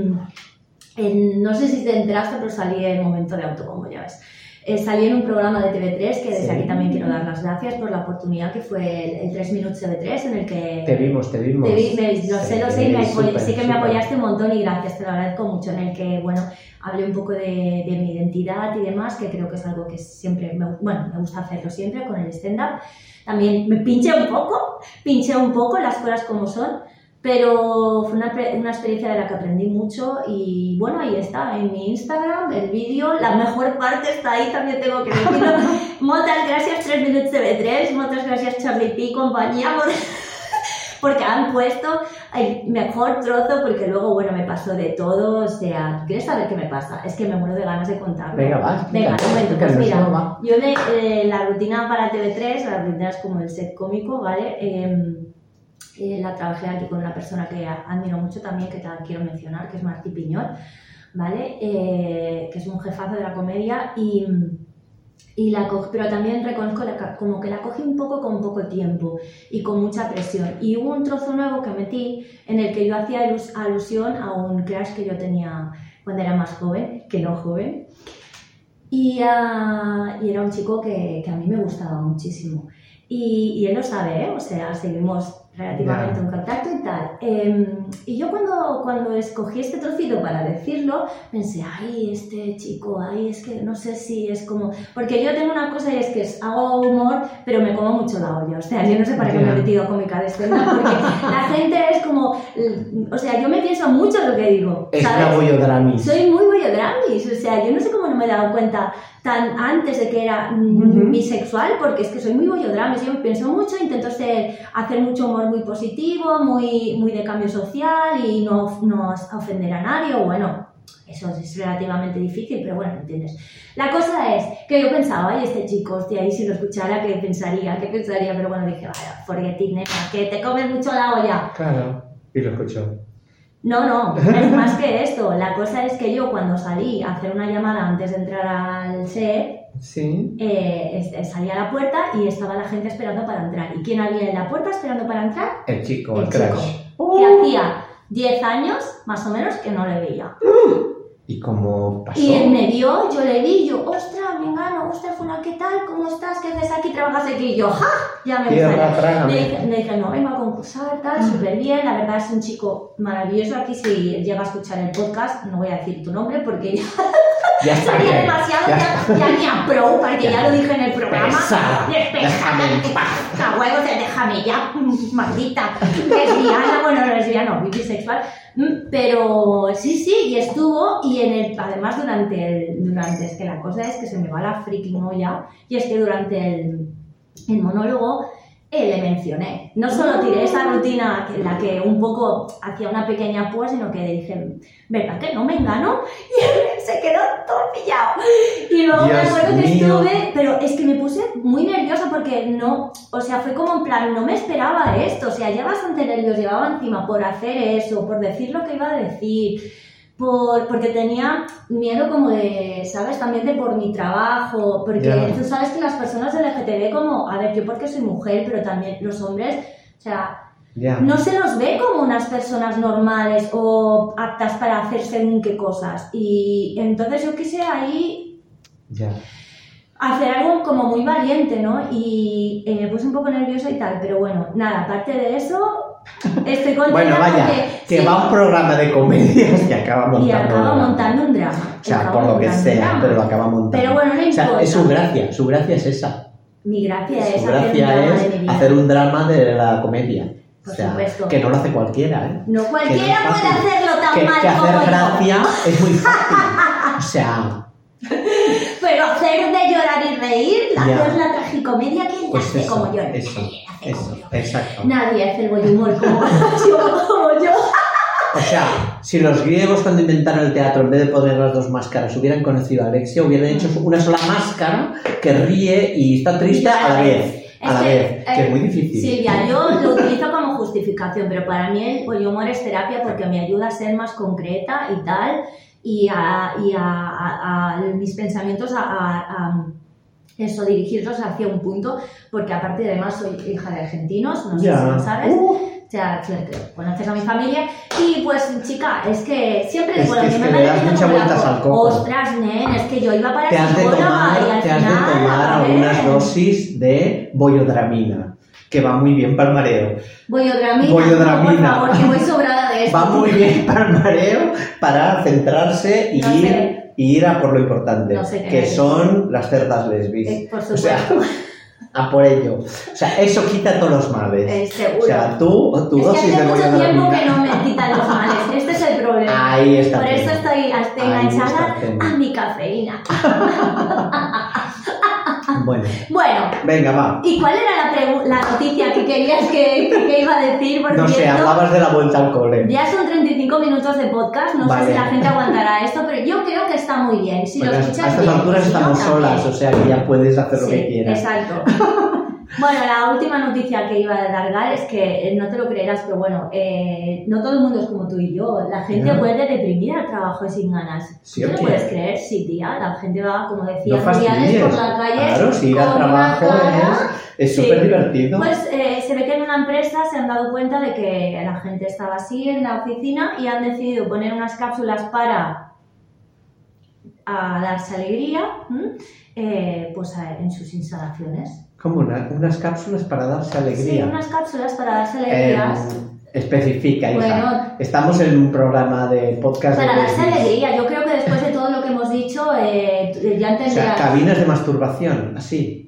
en- no sé si te enteraste, pero salí en momento de autobombo, ya ves. eh, salí en un programa de TV3 que desde Sí. aquí también quiero dar las gracias por la oportunidad que fue el, el 3 Minutos TV3 en el que... Te vimos, te vimos. te vi- me- lo sé, lo sé, y me súper, sí que me súper. apoyaste un montón y gracias, te lo agradezco mucho, en el que, bueno, hablé un poco de, de mi identidad y demás, que creo que es algo que siempre, me, bueno, me gusta hacerlo siempre con el stand-up. También me pinché un poco, pinché un poco las cosas como son, pero fue una, una experiencia de la que aprendí mucho y bueno, ahí está, en mi Instagram, el vídeo, la mejor parte está ahí, también tengo que decirlo. Muchas gracias 3 Minutos TV3, muchas gracias Charlie P y compañía por- porque han puesto el mejor trozo porque luego, bueno, me pasó de todo, o sea, ¿quieres saber qué me pasa? Es que me muero de ganas de contarlo. Venga, va. Venga, cuento, explícanos, pues mira, yo de eh, la rutina para TV3, la rutina es como el set cómico, ¿vale? Eh, eh, la trabajé aquí con una persona que admiro mucho también, que la quiero mencionar, que es Martí Piñol, ¿vale? Eh, que es un jefazo de la comedia y, y la co- pero también reconozco la como que la cogí un poco con poco tiempo y con mucha presión. Y hubo un trozo nuevo que metí en el que yo hacía alus- alusión a un crush que yo tenía cuando era más joven, que no joven. Y, ah, y era un chico que, que a mí me gustaba muchísimo. Y, y él lo sabe, ¿eh? O sea, seguimos relativamente Ya. en contacto y tal. Em, y yo cuando, cuando escogí este trocito para decirlo, pensé, ay, este chico, ay, es que no sé si es como... Porque yo tengo una cosa y es que es- hago humor, pero me como mucho la olla. O sea, yo no sé para qué me he metido cómica de stand porque la gente es como... O sea, yo me pienso mucho lo que digo, Es una. Soy muy bollodramis, o sea, yo no sé cómo no me he dado cuenta tan antes de que era bisexual, porque es que soy muy bollodramis, yo pienso mucho, intento ser, hacer mucho humor muy positivo, muy, muy de cambio social y no, no ofender a nadie, o bueno, eso es relativamente difícil, pero bueno, ¿me entiendes? La cosa es que yo pensaba, ay, este chico, hostia, ahí si lo escuchara, ¿qué pensaría? ¿Qué pensaría? Pero bueno, dije, vaya, forget it, nena, que te comes mucho la olla. Claro. Y lo escuchó. No, no, es más que esto. La cosa es que yo cuando salí a hacer una llamada antes de entrar al set, Sí. eh, salí a la puerta y estaba la gente esperando para entrar. ¿Y quién había en la puerta esperando para entrar? El chico, El el, crash. chico. Que hacía 10 años, más o menos, que no le veía. ¿Y cómo pasó? Y él me vio, yo le vi, yo, ostras, me engano, ostras, fulano, ¿qué tal? ¿Cómo estás? ¿Qué haces aquí? ¿Trabajas aquí? Y yo, ¡ja! Ya me Tierra, gustaría. Le dije, no, vengo a concursar, tal, súper bien. La verdad es un chico maravilloso. Aquí, si llega a escuchar el podcast, no voy a decir tu nombre porque ya Ya sería demasiado, Ya. ya, ya ni a pro, porque ya, Ya. lo dije en el programa. Pesada. Déjame en paz. déjame ya, mm, maldita. Lesbiana, bueno, no lesbiana, no, bisexual. Mm, Pero sí, sí, y estuvo, y en el, además durante el, durante, es que la cosa es que se me va la freaking olla, y es que durante el, el monólogo eh, le mencioné. No solo tiré esa rutina en la que un poco hacía una pequeña púa, sino que dije, ¿verdad que no me engano? Y él se quedó todo pillado. Y luego me acuerdo que mío. estuve, pero es que me puse muy nerviosa porque no, o sea, fue como en plan, no me esperaba esto, o sea, ya bastante nervios llevaba encima por hacer eso, por decir lo que iba a decir. Por, porque tenía miedo como de, ¿sabes? También de por mi trabajo, porque tú sabes que las personas LGTB como, a ver, yo porque soy mujer, pero también los hombres, o sea, no se los ve como unas personas normales o aptas para hacer según qué cosas. Y entonces yo quise ahí hacer algo como muy valiente, ¿no? Y eh, me puse un poco nerviosa y tal, pero bueno, nada, aparte de eso, estoy contenta Bueno, vaya, porque que sí, va un programa de comedias y acaba montando. y acaba un drama. montando un drama. O sea, por lo que un sea, pero lo acaba montando. Pero bueno, no o sea, importa. es su gracia, su gracia es esa. Mi gracia es Su hacer un gracia de mi es hacer un drama de la comedia. Por o sea, supuesto. que no lo hace cualquiera, ¿eh? No Que cualquiera no es puede hacerlo tan que, mal que como hacer yo. gracia es muy fácil. O sea, Pero hacer de llorar y reír, hacer la tragicomedia, ¿quién la pues hace eso, como yo? eso, como eso, exacto. Nadie hace el buen humor como yo, como yo. O sea, si los griegos cuando inventaron el teatro, en vez de poner las dos máscaras, hubieran conocido a Alexia, hubieran hecho una sola máscara que ríe y está triste a la vez. A la que, vez, que eh, es muy difícil. Silvia, yo lo utilizo como justificación, pero para mí el humor es terapia porque me ayuda a ser más concreta y tal, y a, y a, a- a mis pensamientos a eso, dirigirlos hacia un punto, porque aparte además soy hija de argentinos, no sé si lo sabes. Uh, O sea. Conoces a mi familia y pues, chica, es que siempre Es lo que es que me das muchas vueltas al coco. Ostras, nen, es que yo iba para Te has de tomar, y al te has de final, tomar a ver, algunas dosis de boyodramina, que va muy bien para el mareo. Boyodramina, Boyodramina. no, por favor, que voy sobrada de esto. Va muy bien para el mareo, para centrarse y No ir, sé. Y ir a por lo importante, No sé que es. son las cerdas lesbis. Eh, por o sea, a por ello. O sea, eso quita todos los males. Eh, seguro. O sea, tú, tu es dosis de mucho tiempo que no me quitan los males. Este es el problema. Ahí está. Por el eso estoy, está enganchada a mi cafeína. Bueno, Bueno, venga, va. ¿y cuál era la, noticia que querías que, que- iba a decir? No sé, hablabas de la vuelta al cole. Ya son 35 minutos de podcast, no Vale. sé si la gente aguantará esto, pero yo creo que está muy bien. Si lo a escuchas estas bien, alturas no, estamos solas, o sea que ya puedes hacer lo que quieras. Exacto. Bueno, la última noticia que iba a dar es que eh, no te lo creerás, pero bueno, eh, no todo el mundo es como tú y yo. La gente Ya. vuelve deprimida al trabajo sin ganas. ¿Sí ¿Tú o te lo qué? puedes creer? Sí, tía. La gente va, como decía No por la calle. Claro, si ir al trabajo es es Sí. súper divertido. Pues eh, se ve que en una empresa se han dado cuenta de que la gente estaba así en la oficina y han decidido poner unas cápsulas para a darse alegría. Eh, pues a- en sus instalaciones. Como una- unas cápsulas para darse Sí, alegría. unas cápsulas para darse Eh, alegrías. especifica, hija. Bueno. Estamos en un programa de podcast de para darse alegría. Yo creo que después de todo lo que hemos dicho, eh, ya O sea, cabinas de masturbación, así.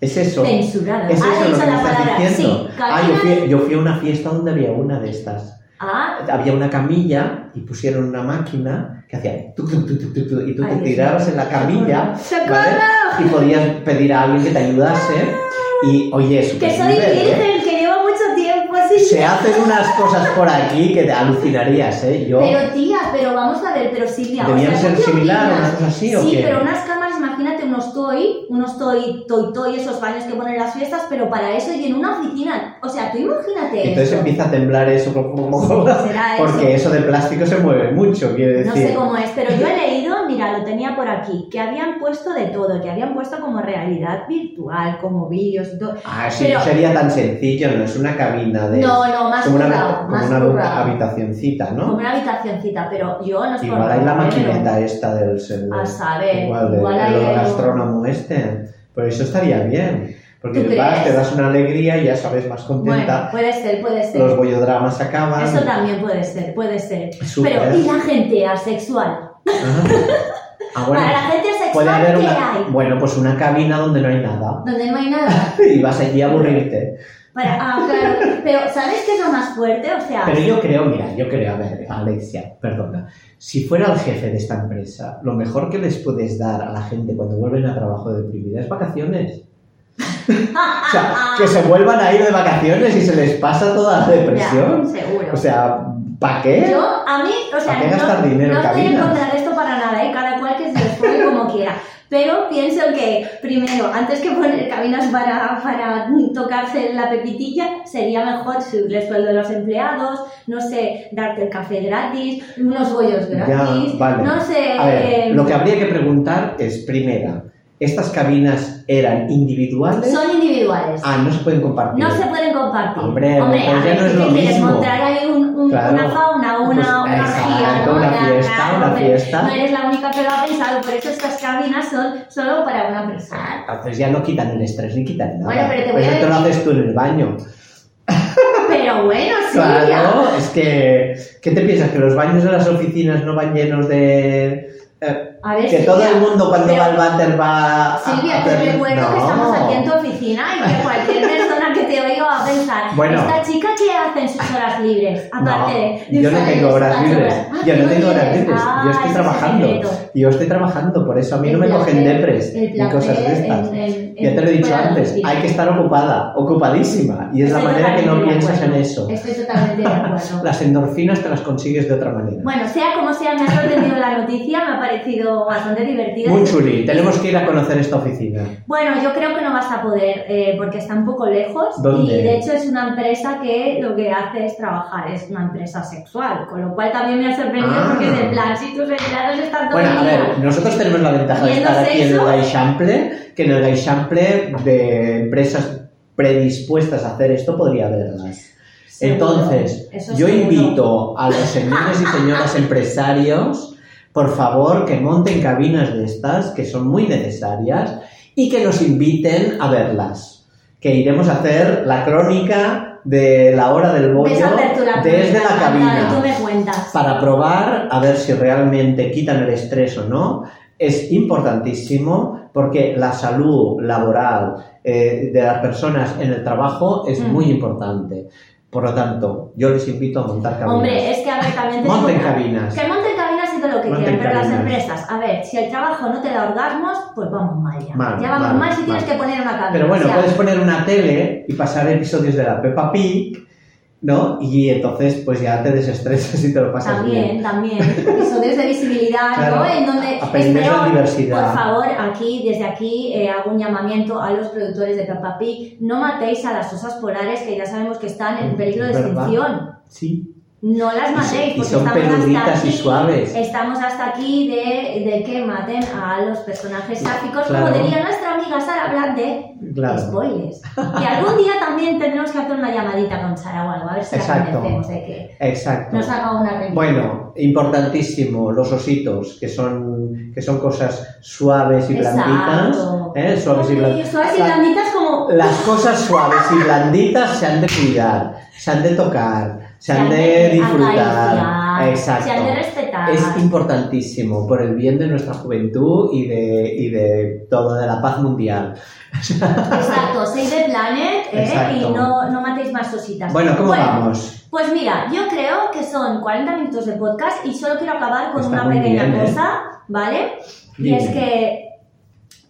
Es eso. Censurado. Es eso lo dicho que me estás diciendo. Sí, ah, yo fui, yo fui a una fiesta donde había una de estas. Ah, Había una camilla y pusieron una máquina que hacía y tú Ay, te tirabas en la camilla ¡Socorro! ¿vale? y podías pedir a alguien que te ayudase y oye, es que soy ¿eh? virgen, que llevo mucho tiempo así. Se hacen unas cosas por aquí que te alucinarías, ¿eh? Yo Pero tía, pero vamos a ver, pero Silvia, debían o sea, ser ¿tú qué similar o Sí, qué? pero unas cámaras, imagínate unos toy, unos toy, toy, toy, esos baños que ponen en las fiestas, pero para eso y en una oficina. O sea, tú imagínate entonces eso. empieza a temblar eso como Será eso. porque eso de plástico se mueve mucho, quiero No decir. sé cómo es, pero yo he leído, mira, lo tenía por aquí, que habían puesto de todo, que habían puesto como realidad virtual, como vídeos y todo. Ah, sí, Pero- no sería tan sencillo, no es una cabina de No, no, más como una, como más una currado. habitacioncita, ¿no? Como una habitacioncita, pero yo no es Igual hay la maquineta esta del del- A saber, igual, hay algo- gastrónomo este. Por eso estaría bien. Porque ¿Tú vas, te das una alegría y ya sabes más Bueno, contenta. puede ser, puede ser. los bollodramas acaban. Eso también puede ser, puede ser. Pero, ¿y la gente asexual? Ajá. Ah, bueno. Para la gente Puede asexual, haber ¿qué una, hay? bueno, pues una cabina donde no hay nada. Donde no hay nada. Y vas allí a aburrirte. Para, ah, claro. Pero, ¿sabes qué es lo más fuerte? O sea, Pero yo creo, mira, yo creo, a ver, Alexia, perdona. Si fuera el jefe de esta empresa, lo mejor que les puedes dar a la gente cuando vuelven a trabajo deprimida es vacaciones. O sea, que se vuelvan a ir de vacaciones y se les pasa toda la depresión. Ya, seguro. O sea, ¿para qué? Yo, a mí, o sea, ¿Para qué gastar no, dinero no estoy en contra de esto para nada, ¿eh? cada cual que se ponga como quiera. Pero pienso que, primero, antes que poner cabinas para, para tocarse la pepitilla, sería mejor subir el sueldo de los empleados, no sé, darte el café gratis, unos bollos gratis, Ya, vale. no sé... A ver, eh, lo que habría que preguntar es, primera, ¿estas cabinas eran individuales? Son individuales. Ah, no se pueden compartir. No se pueden compartir. Hombre, a pues ya no es ¿tú lo quieres? mismo. montar ahí un- un- Claro. una fauna, una, Pues, una ¿no? una fiesta, claro, una fiesta. No eres la única que lo ha pensado, por eso estas cabinas son solo para una persona. Entonces ya no quitan el estrés ni quitan nada. Bueno, pero te voy a Eso te lo decir- haces tú en el baño. Pero bueno, sí, Claro, es que... ¿Qué te piensas? ¿Que los baños de las oficinas no van llenos de... eh, A ver, que Silvia, todo el mundo cuando va al váter va a... Silvia, a te recuerdo que No. estamos aquí en tu oficina y que cualquier que te oiga va a pensar, Bueno. ¿esta chica qué hace en sus horas libres? Aparte de- de yo no usar tengo horas libres. Ah, Yo no ¿tú tengo horas libres. Ah, Yo estoy trabajando. Yo estoy trabajando, por eso a mí no me cogen depres ni cosas de estas. ya te lo he dicho la antes, hay que estar ocupada, ocupadísima. Y es la Estoy manera que no piensas en eso. Estoy totalmente de acuerdo. Las endorfinas te las consigues de otra manera. Bueno, sea como sea, me ha sorprendido la noticia, me ha parecido bastante divertida. Muy chuli, tenemos que ir a conocer esta oficina. Bueno, yo creo que no vas a poder eh, porque está un poco lejos ¿Dónde? y de hecho es una empresa que lo que hace es trabajar, es una empresa sexual, con lo cual también me ha sorprendido Ah. porque es en plan, si tus empleados están todo Bueno, a ver, nosotros tenemos la ventaja de estar aquí en el sexo. Gaixample, que en el Gaixample de empresas predispuestas a hacer esto, podría verlas. Seguro, Entonces, eso yo seguro. invito a los señores y señoras empresarios, por favor, que monten cabinas de estas, que son muy necesarias, y que nos inviten a verlas. Que iremos a hacer la crónica de la hora del bollo desde la cabina para probar a ver si realmente quitan el estrés o no. Es importantísimo porque la salud laboral eh, de las personas en el trabajo es Mm. muy importante. Por lo tanto, yo les invito a montar cabinas. Hombre, es que a ver, también te Monten digo una- cabinas. Que monten cabinas todo lo que Monten quieran, pero las empresas, a ver, si el trabajo no te da orgasmos, pues vamos mal ya. Mal, ya vamos mal, mal, si tienes mal. que poner una cabina. Pero bueno, o sea, puedes poner una tele y pasar episodios de la Peppa Pig, ¿no? Y entonces, pues ya te desestresas y te lo pasas bien. También, también. Episodios de visibilidad, Claro, ¿no? En donde es peor. de diversidad. Por favor, aquí, desde aquí, eh, hago un llamamiento a los productores de Peppa Pig. No matéis a las osas polares que ya sabemos que están en peligro de extinción. Sí. No las Y matéis, y porque son estamos peluditas hasta y aquí, suaves. Estamos hasta aquí de, de que maten a los personajes sáficos, Claro. como diría nuestra amiga Sara Blande, Claro. spoilers. Y algún día también tendremos que hacer una llamadita con Sara o algo, a ver si la Exacto. convencemos de que Exacto. nos haga una review. Bueno, importantísimo, los ositos, que son, que son cosas suaves y blanditas. ¿eh? Suaves y blanditas. Suaves y blanditas como... Las cosas suaves y blanditas se han de cuidar, se han de tocar, se han de disfrutar. Exacto. Se han de respetar. Es importantísimo por el bien de nuestra juventud y de, y de todo, de la paz mundial. Exacto, save the planet ¿eh? Y no, no matéis más ositas. Bueno, ¿cómo vamos? Pues mira, yo creo que son 40 minutos de podcast y solo quiero acabar con Está una pequeña bien, ¿eh? cosa, ¿vale? Y es que,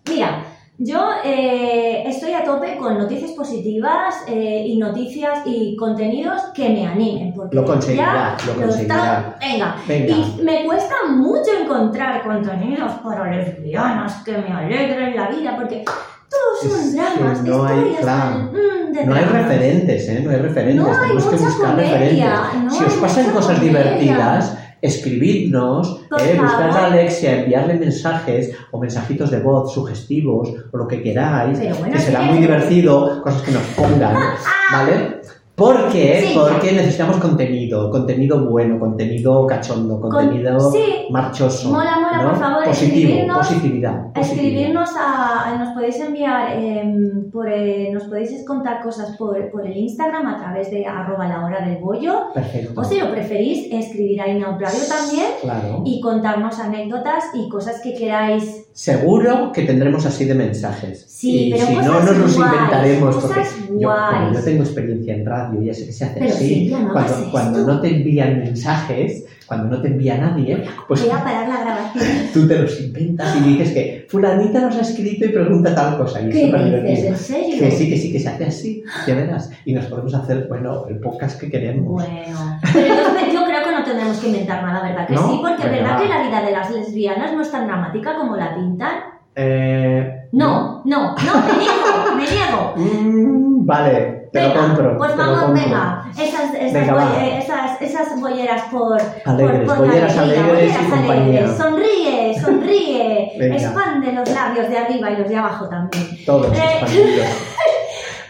mira, yo eh, estoy a tope con noticias positivas eh, y noticias y contenidos que me animen. Porque Lo conseguirá, ya lo conseguirá. venga. Venga. Y me cuesta mucho encontrar contenidos para lesbianas que me alegren la vida, porque todos son dramas, no hay historias plan. mm, de No hay referentes, ¿eh? No hay referentes. No hay que mucha buscar comedia, referentes. no si os hay pasan cosas comedia. divertidas, escribidnos, Por eh, buscad favor. a Alexia, enviarle mensajes o mensajitos de voz sugestivos o lo que queráis, bueno, que será muy divertido, cosas que nos pongan, ¿vale? Porque, Sí. porque necesitamos contenido, contenido bueno, contenido cachondo, contenido sí. marchoso. Mola, mola, ¿no? por favor, Positivo, escribirnos- positividad. positividad. Escribirnos a, nos podéis enviar, em, por, eh, nos podéis contar cosas por, por el Instagram a través de arroba la hora del bollo. Perfecto. O si lo preferís, escribir a Inauplario también Claro. y contarnos anécdotas y cosas que queráis. Seguro que tendremos así de mensajes. Sí, y pero si no, nos los inventaremos. cosas porque yo, como yo tengo experiencia en radio, ya sé que se hace Pero así. Cuando, cuando no te envían mensajes, cuando no te envía nadie, pues Voy a parar la grabación. tú te los inventas y dices que fulanita nos ha escrito y pregunta tal cosa. Y es ¿Qué súper dices? ¿En serio? Que sí, que sí, que se hace así, ya verás. Y nos podemos hacer, bueno, el podcast que queremos. Bueno, pero yo, yo creo que no tendremos que inventar nada, ¿verdad? Que ¿No? sí, porque Venga, ¿verdad que la vida de las lesbianas no es tan dramática como la pintan? Eh, No, no, no, me niego, me niego. Mm, vale, te Venga, lo compro. Pues venga, esas, esas, Venga, esas, esas bolleras por, Alegres, por, por bolleras alegría, alegres y bolleras compañía. alegres. Sonríe, sonríe, Venga. expande los labios de arriba y los de abajo también. Todos Eh.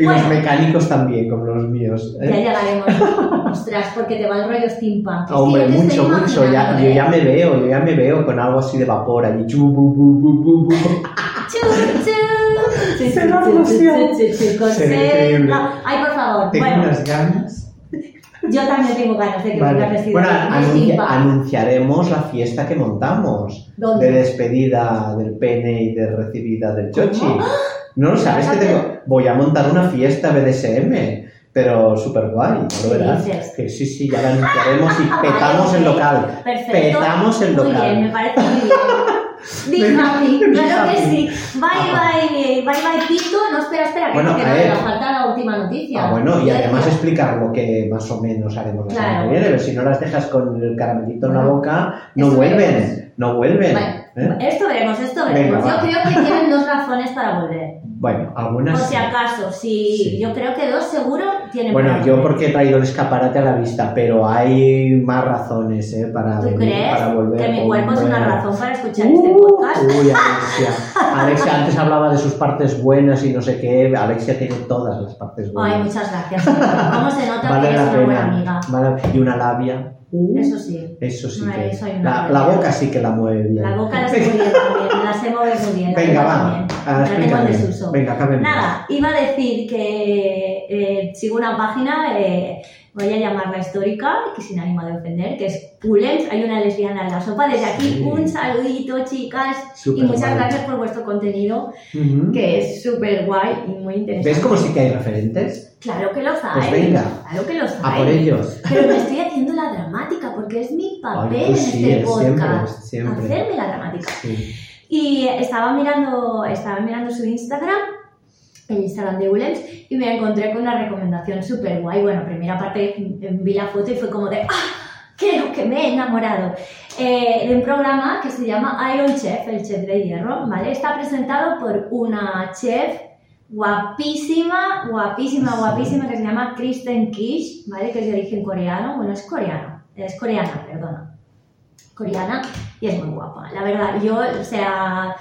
Y los Bueno. mecánicos también, como los míos. ¿eh? Ya llegaremos. Ostras, porque te va el rollo steampunk. Es que Hombre, mucho, mucho. Ya, yo ¿eh? ya me veo, yo ya me veo con algo así de vapor allí. Chu, bu, bu, bu, bu, bu. Será increíble. Ay, por favor. Tengo Bueno, unas ganas. yo también tengo ganas de que Vale. vestido Bueno, anunciaremos la fiesta que montamos. ¿Dónde? De despedida del pene y de recibida del chochi. ¿Cómo? No lo sabes ¿Vas que tengo. Voy a montar una fiesta BDSM. Pero súper guay, ¿no ¿Qué lo verás? dices? Que sí, sí, ya la anunciaremos y petamos el local. Perfecto. Petamos el Muy local. bien, me parece muy bien. Big Big claro que sí. Bye bye, bye bye Pito. No, espera, espera, que, Bueno, que nos falta la última noticia. Ah, bueno, y además explicar lo que más o menos haremos la semana que viene, pero si no las dejas con el caramelito en la boca, no eso vuelven, veremos. no vuelven. Vale. ¿eh? Esto veremos, esto Venga, veremos. va. Yo creo que tienen dos razones para volver. Bueno, algunas. Por si acaso, sí, Sí. yo creo que dos seguro tienen Bueno, yo porque he traído el escaparate a la vista, pero hay más razones ¿eh? para ¿Tú venir, crees para volver. que mi cuerpo es una razón para escuchar Uh, este podcast? Uy, Alexia. Alexia antes hablaba de sus partes buenas y no sé qué. Alexia tiene todas las partes buenas. Ay, muchas gracias. ¿Cómo se nota vale que eres una buena amiga? Vale- Y una labia. Uh, Eso sí. Eso sí que. La, boca sí que la mueve bien. La boca la sé muy bien también, la sé mover muy bien. Venga, va. ah. Venga, acabemos. Nada, iba a decir que eh, sigo una página, eh, voy a llamarla histórica, que sin ánimo de ofender, que es Pulens, hay una lesbiana en la sopa. Desde aquí Sí. un saludito, chicas, y muchas guay. gracias por vuestro contenido, que es súper guay y muy interesante. ¿Ves cómo sí que hay referentes? Claro que los hay. Pues venga. Claro que los A hay. por ellos. Pero me estoy haciendo la dramática porque es mi papel Ay, en pues sí, este siempre, podcast. siempre. Hacerme la dramática. Sí. Y estaba mirando, estaba mirando su Instagram, el Instagram de Ulems, y me encontré con una recomendación súper guay. Bueno, primera parte mm, vi la foto y fue como de ¡Ah! Creo que me he enamorado. Eh, de un programa que se llama Iron Chef, el chef de hierro, ¿vale? Está presentado por una chef guapísima, guapísima, guapísima, que se llama Kristen Kish, ¿vale? Que es de origen coreano. Bueno, es coreano, es coreana, perdona coreana y es muy guapa. La verdad, yo, o sea,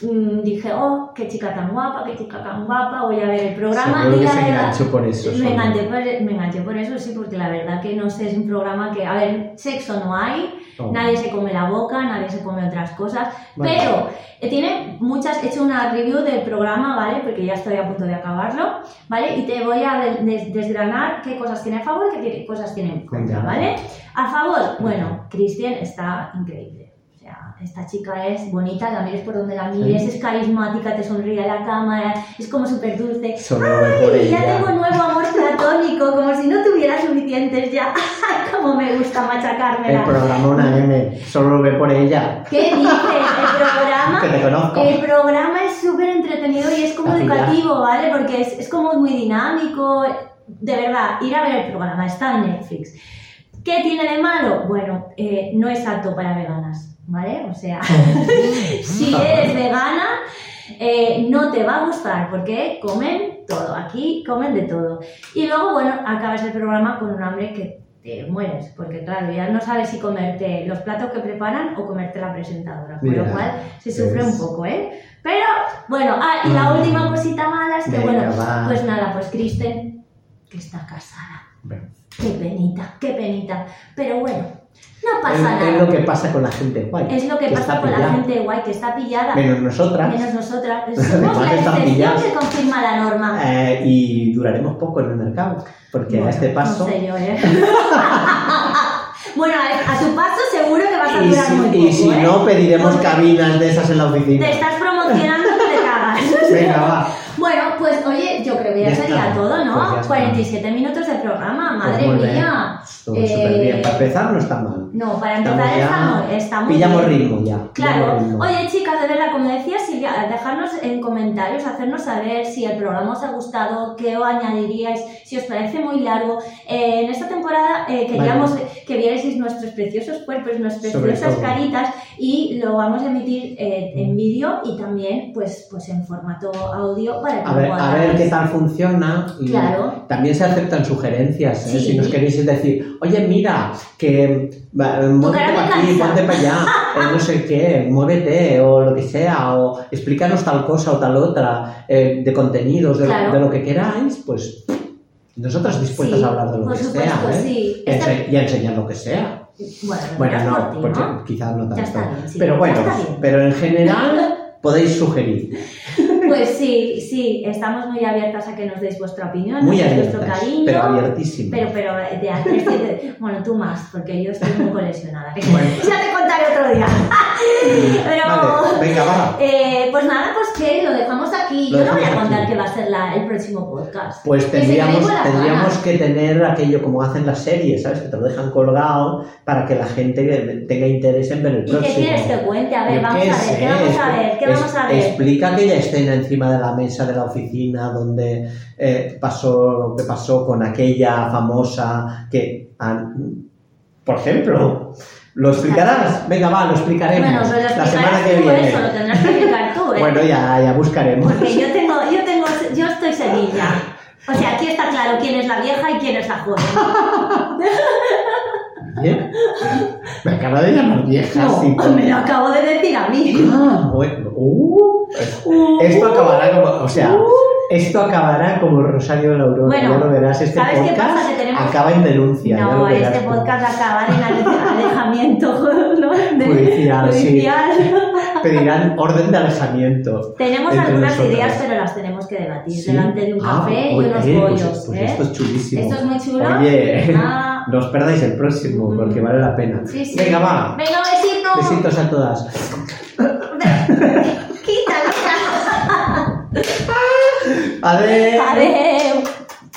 dije, oh, qué chica tan guapa, qué chica tan guapa, voy a ver el programa. Seguro y que la se verdad- enganchó por eso. me enganché, por, me enganché por eso, sí, porque la verdad que no sé, es un programa que, a ver, sexo no hay, Oh. nadie se come la boca, nadie se come otras cosas, Vale. pero eh, tiene muchas, he hecho una review del programa, ¿vale? Porque ya estoy a punto de acabarlo, ¿vale? Y te voy a de- des- desgranar qué cosas tiene a favor y qué cosas tiene en contra. ¿vale? A favor, bueno, Cristian está increíble. Esta chica es bonita, la mires por donde la mires, es carismática, te sonríe a la cámara, es como súper dulce. ¡Ay, ya tengo nuevo amor platónico, como si no tuviera suficientes ya. ¡Ay, cómo me gusta El machacármela! programa una M. Solo lo ve por ella. ¿Qué dices? El programa... Que te conozco. El programa es súper entretenido y es como educativo, ¿vale? Porque es, es como muy dinámico. De verdad, ir a ver el programa, está en Netflix. ¿Qué tiene de malo? Bueno, eh, no es apto para veganas, ¿vale? O sea, si eres vegana, eh, no te va a gustar porque comen todo, aquí comen de todo. Y luego, bueno, acabas el programa con un hambre que te mueres, porque claro, ya no sabes si comerte los platos que preparan o comerte la presentadora, con lo cual se sufre ves. un poco, ¿eh? Pero, bueno, ah, y la Mm. última cosita mala es que, Venga, bueno, va. pues nada, pues Kristen, que está casada. Qué penita, qué penita. Pero bueno, no Es, pasa es nada. lo que pasa con la gente guay. Es lo que que pasa con la gente guay que está pillada. Menos nosotras. Menos nosotras. Somos la excepción que confirma la norma. Eh, y duraremos poco en el mercado. Porque Bueno, a este paso. No sé yo, ¿eh? bueno, a, a tu paso seguro que vas a durar si, muy poco, y si ¿eh? no, pediremos Porque cabinas de esas en la oficina. Te estás promocionando que te cagas. Venga, va. Bueno, pues oye, ya, Ya sería está. todo, ¿no? Pues ya está. 47 minutos de programa, madre Pues bien. mía. Todo Eh, súper bien. Para empezar, no está mal. No, para empezar Estamos ya- estamos, estamos Pillamos bien. ritmo ya. Claro. ritmo. Oye, chicas, de verdad, como decía Silvia, dejarnos en comentarios, hacernos saber si el programa os ha gustado, qué os añadiríais, si os parece muy largo. Eh, en esta temporada eh, queríamos que vierais nuestros preciosos cuerpos, nuestras preciosas caritas y lo vamos a emitir eh, en vídeo y también pues, pues en formato audio para que A ver, a ver qué tal funciona. Y Claro. También se aceptan sugerencias. ¿eh? Sí. Si nos queréis decir, oye, mira, que va, muévete para aquí, cansa". ponte para allá, eh, no sé qué, muévete o lo que sea, o explícanos tal cosa o tal otra, eh, de contenidos, de, lo- Claro. de lo que queráis, pues nosotras dispuestas Sí, a hablar de lo que supuesto, sea. ¿eh? sí. Y a ense- Y a enseñar lo que sea. Bueno, Bueno, no, porque ¿no? quizás no tanto. Bien, sí, pero bueno, pero en general podéis sugerir. Pues sí, sí, estamos muy abiertas a que nos deis vuestra opinión, Muy deis vuestro abiertas, cariño. pero abiertísimas. Pero, pero de antes, de- bueno, tú más, porque yo estoy muy coleccionada. Bueno. ya te contaré otro día. pero, Vale, venga, va. eh, pues nada, pues que lo dejamos aquí. Lo yo no voy a dejamos contar qué va a ser la- el próximo podcast. Pues Que tendríamos, las tendríamos que tener aquello como hacen las series, ¿sabes? Que te lo dejan colgado para que la gente tenga interés en ver el ¿Y próximo. qué quieres que cuente? A ver, vamos a ver, ¿qué vamos a ver? ¿Qué vamos a ver? Explica aquella escena encima de la mesa de la oficina donde eh, pasó lo que pasó con aquella famosa que, por ejemplo, ¿lo explicarás? Venga, va, lo explicaremos Bueno, lo la semana que tú, viene. eso, lo tendrás que explicar tú, ¿eh? Bueno, ya, ya buscaremos. Porque yo tengo, yo tengo, yo estoy Sevilla. O sea, aquí está claro quién es la vieja y quién es la joven. Bien. Me acaba de llamar vieja, No, sí. me lo acabo de decir a mí. Ah, bueno. Uh, Esto acabará como, o sea, esto acabará como Rosario de la Aurora, Bueno, ya lo verás. Este ¿sabes qué podcast pasa? Que tenemos- acaba en denuncia, No, este podcast acaba en ale- alejamiento ¿no? De- Judicial, sí. judicial. Pedirán orden de alejamiento. Tenemos algunas ideas, pero las tenemos que debatir Sí. delante de un Ah, café y unos pues- bollos. pues ¿eh? esto es chulísimo. Esto es muy chulo. Oye, Ah. no os perdáis el próximo, Mm. porque vale la pena. Sí. Venga, va. Venga, besito. Besitos a todas. Quítalo. Adiós. Adeu.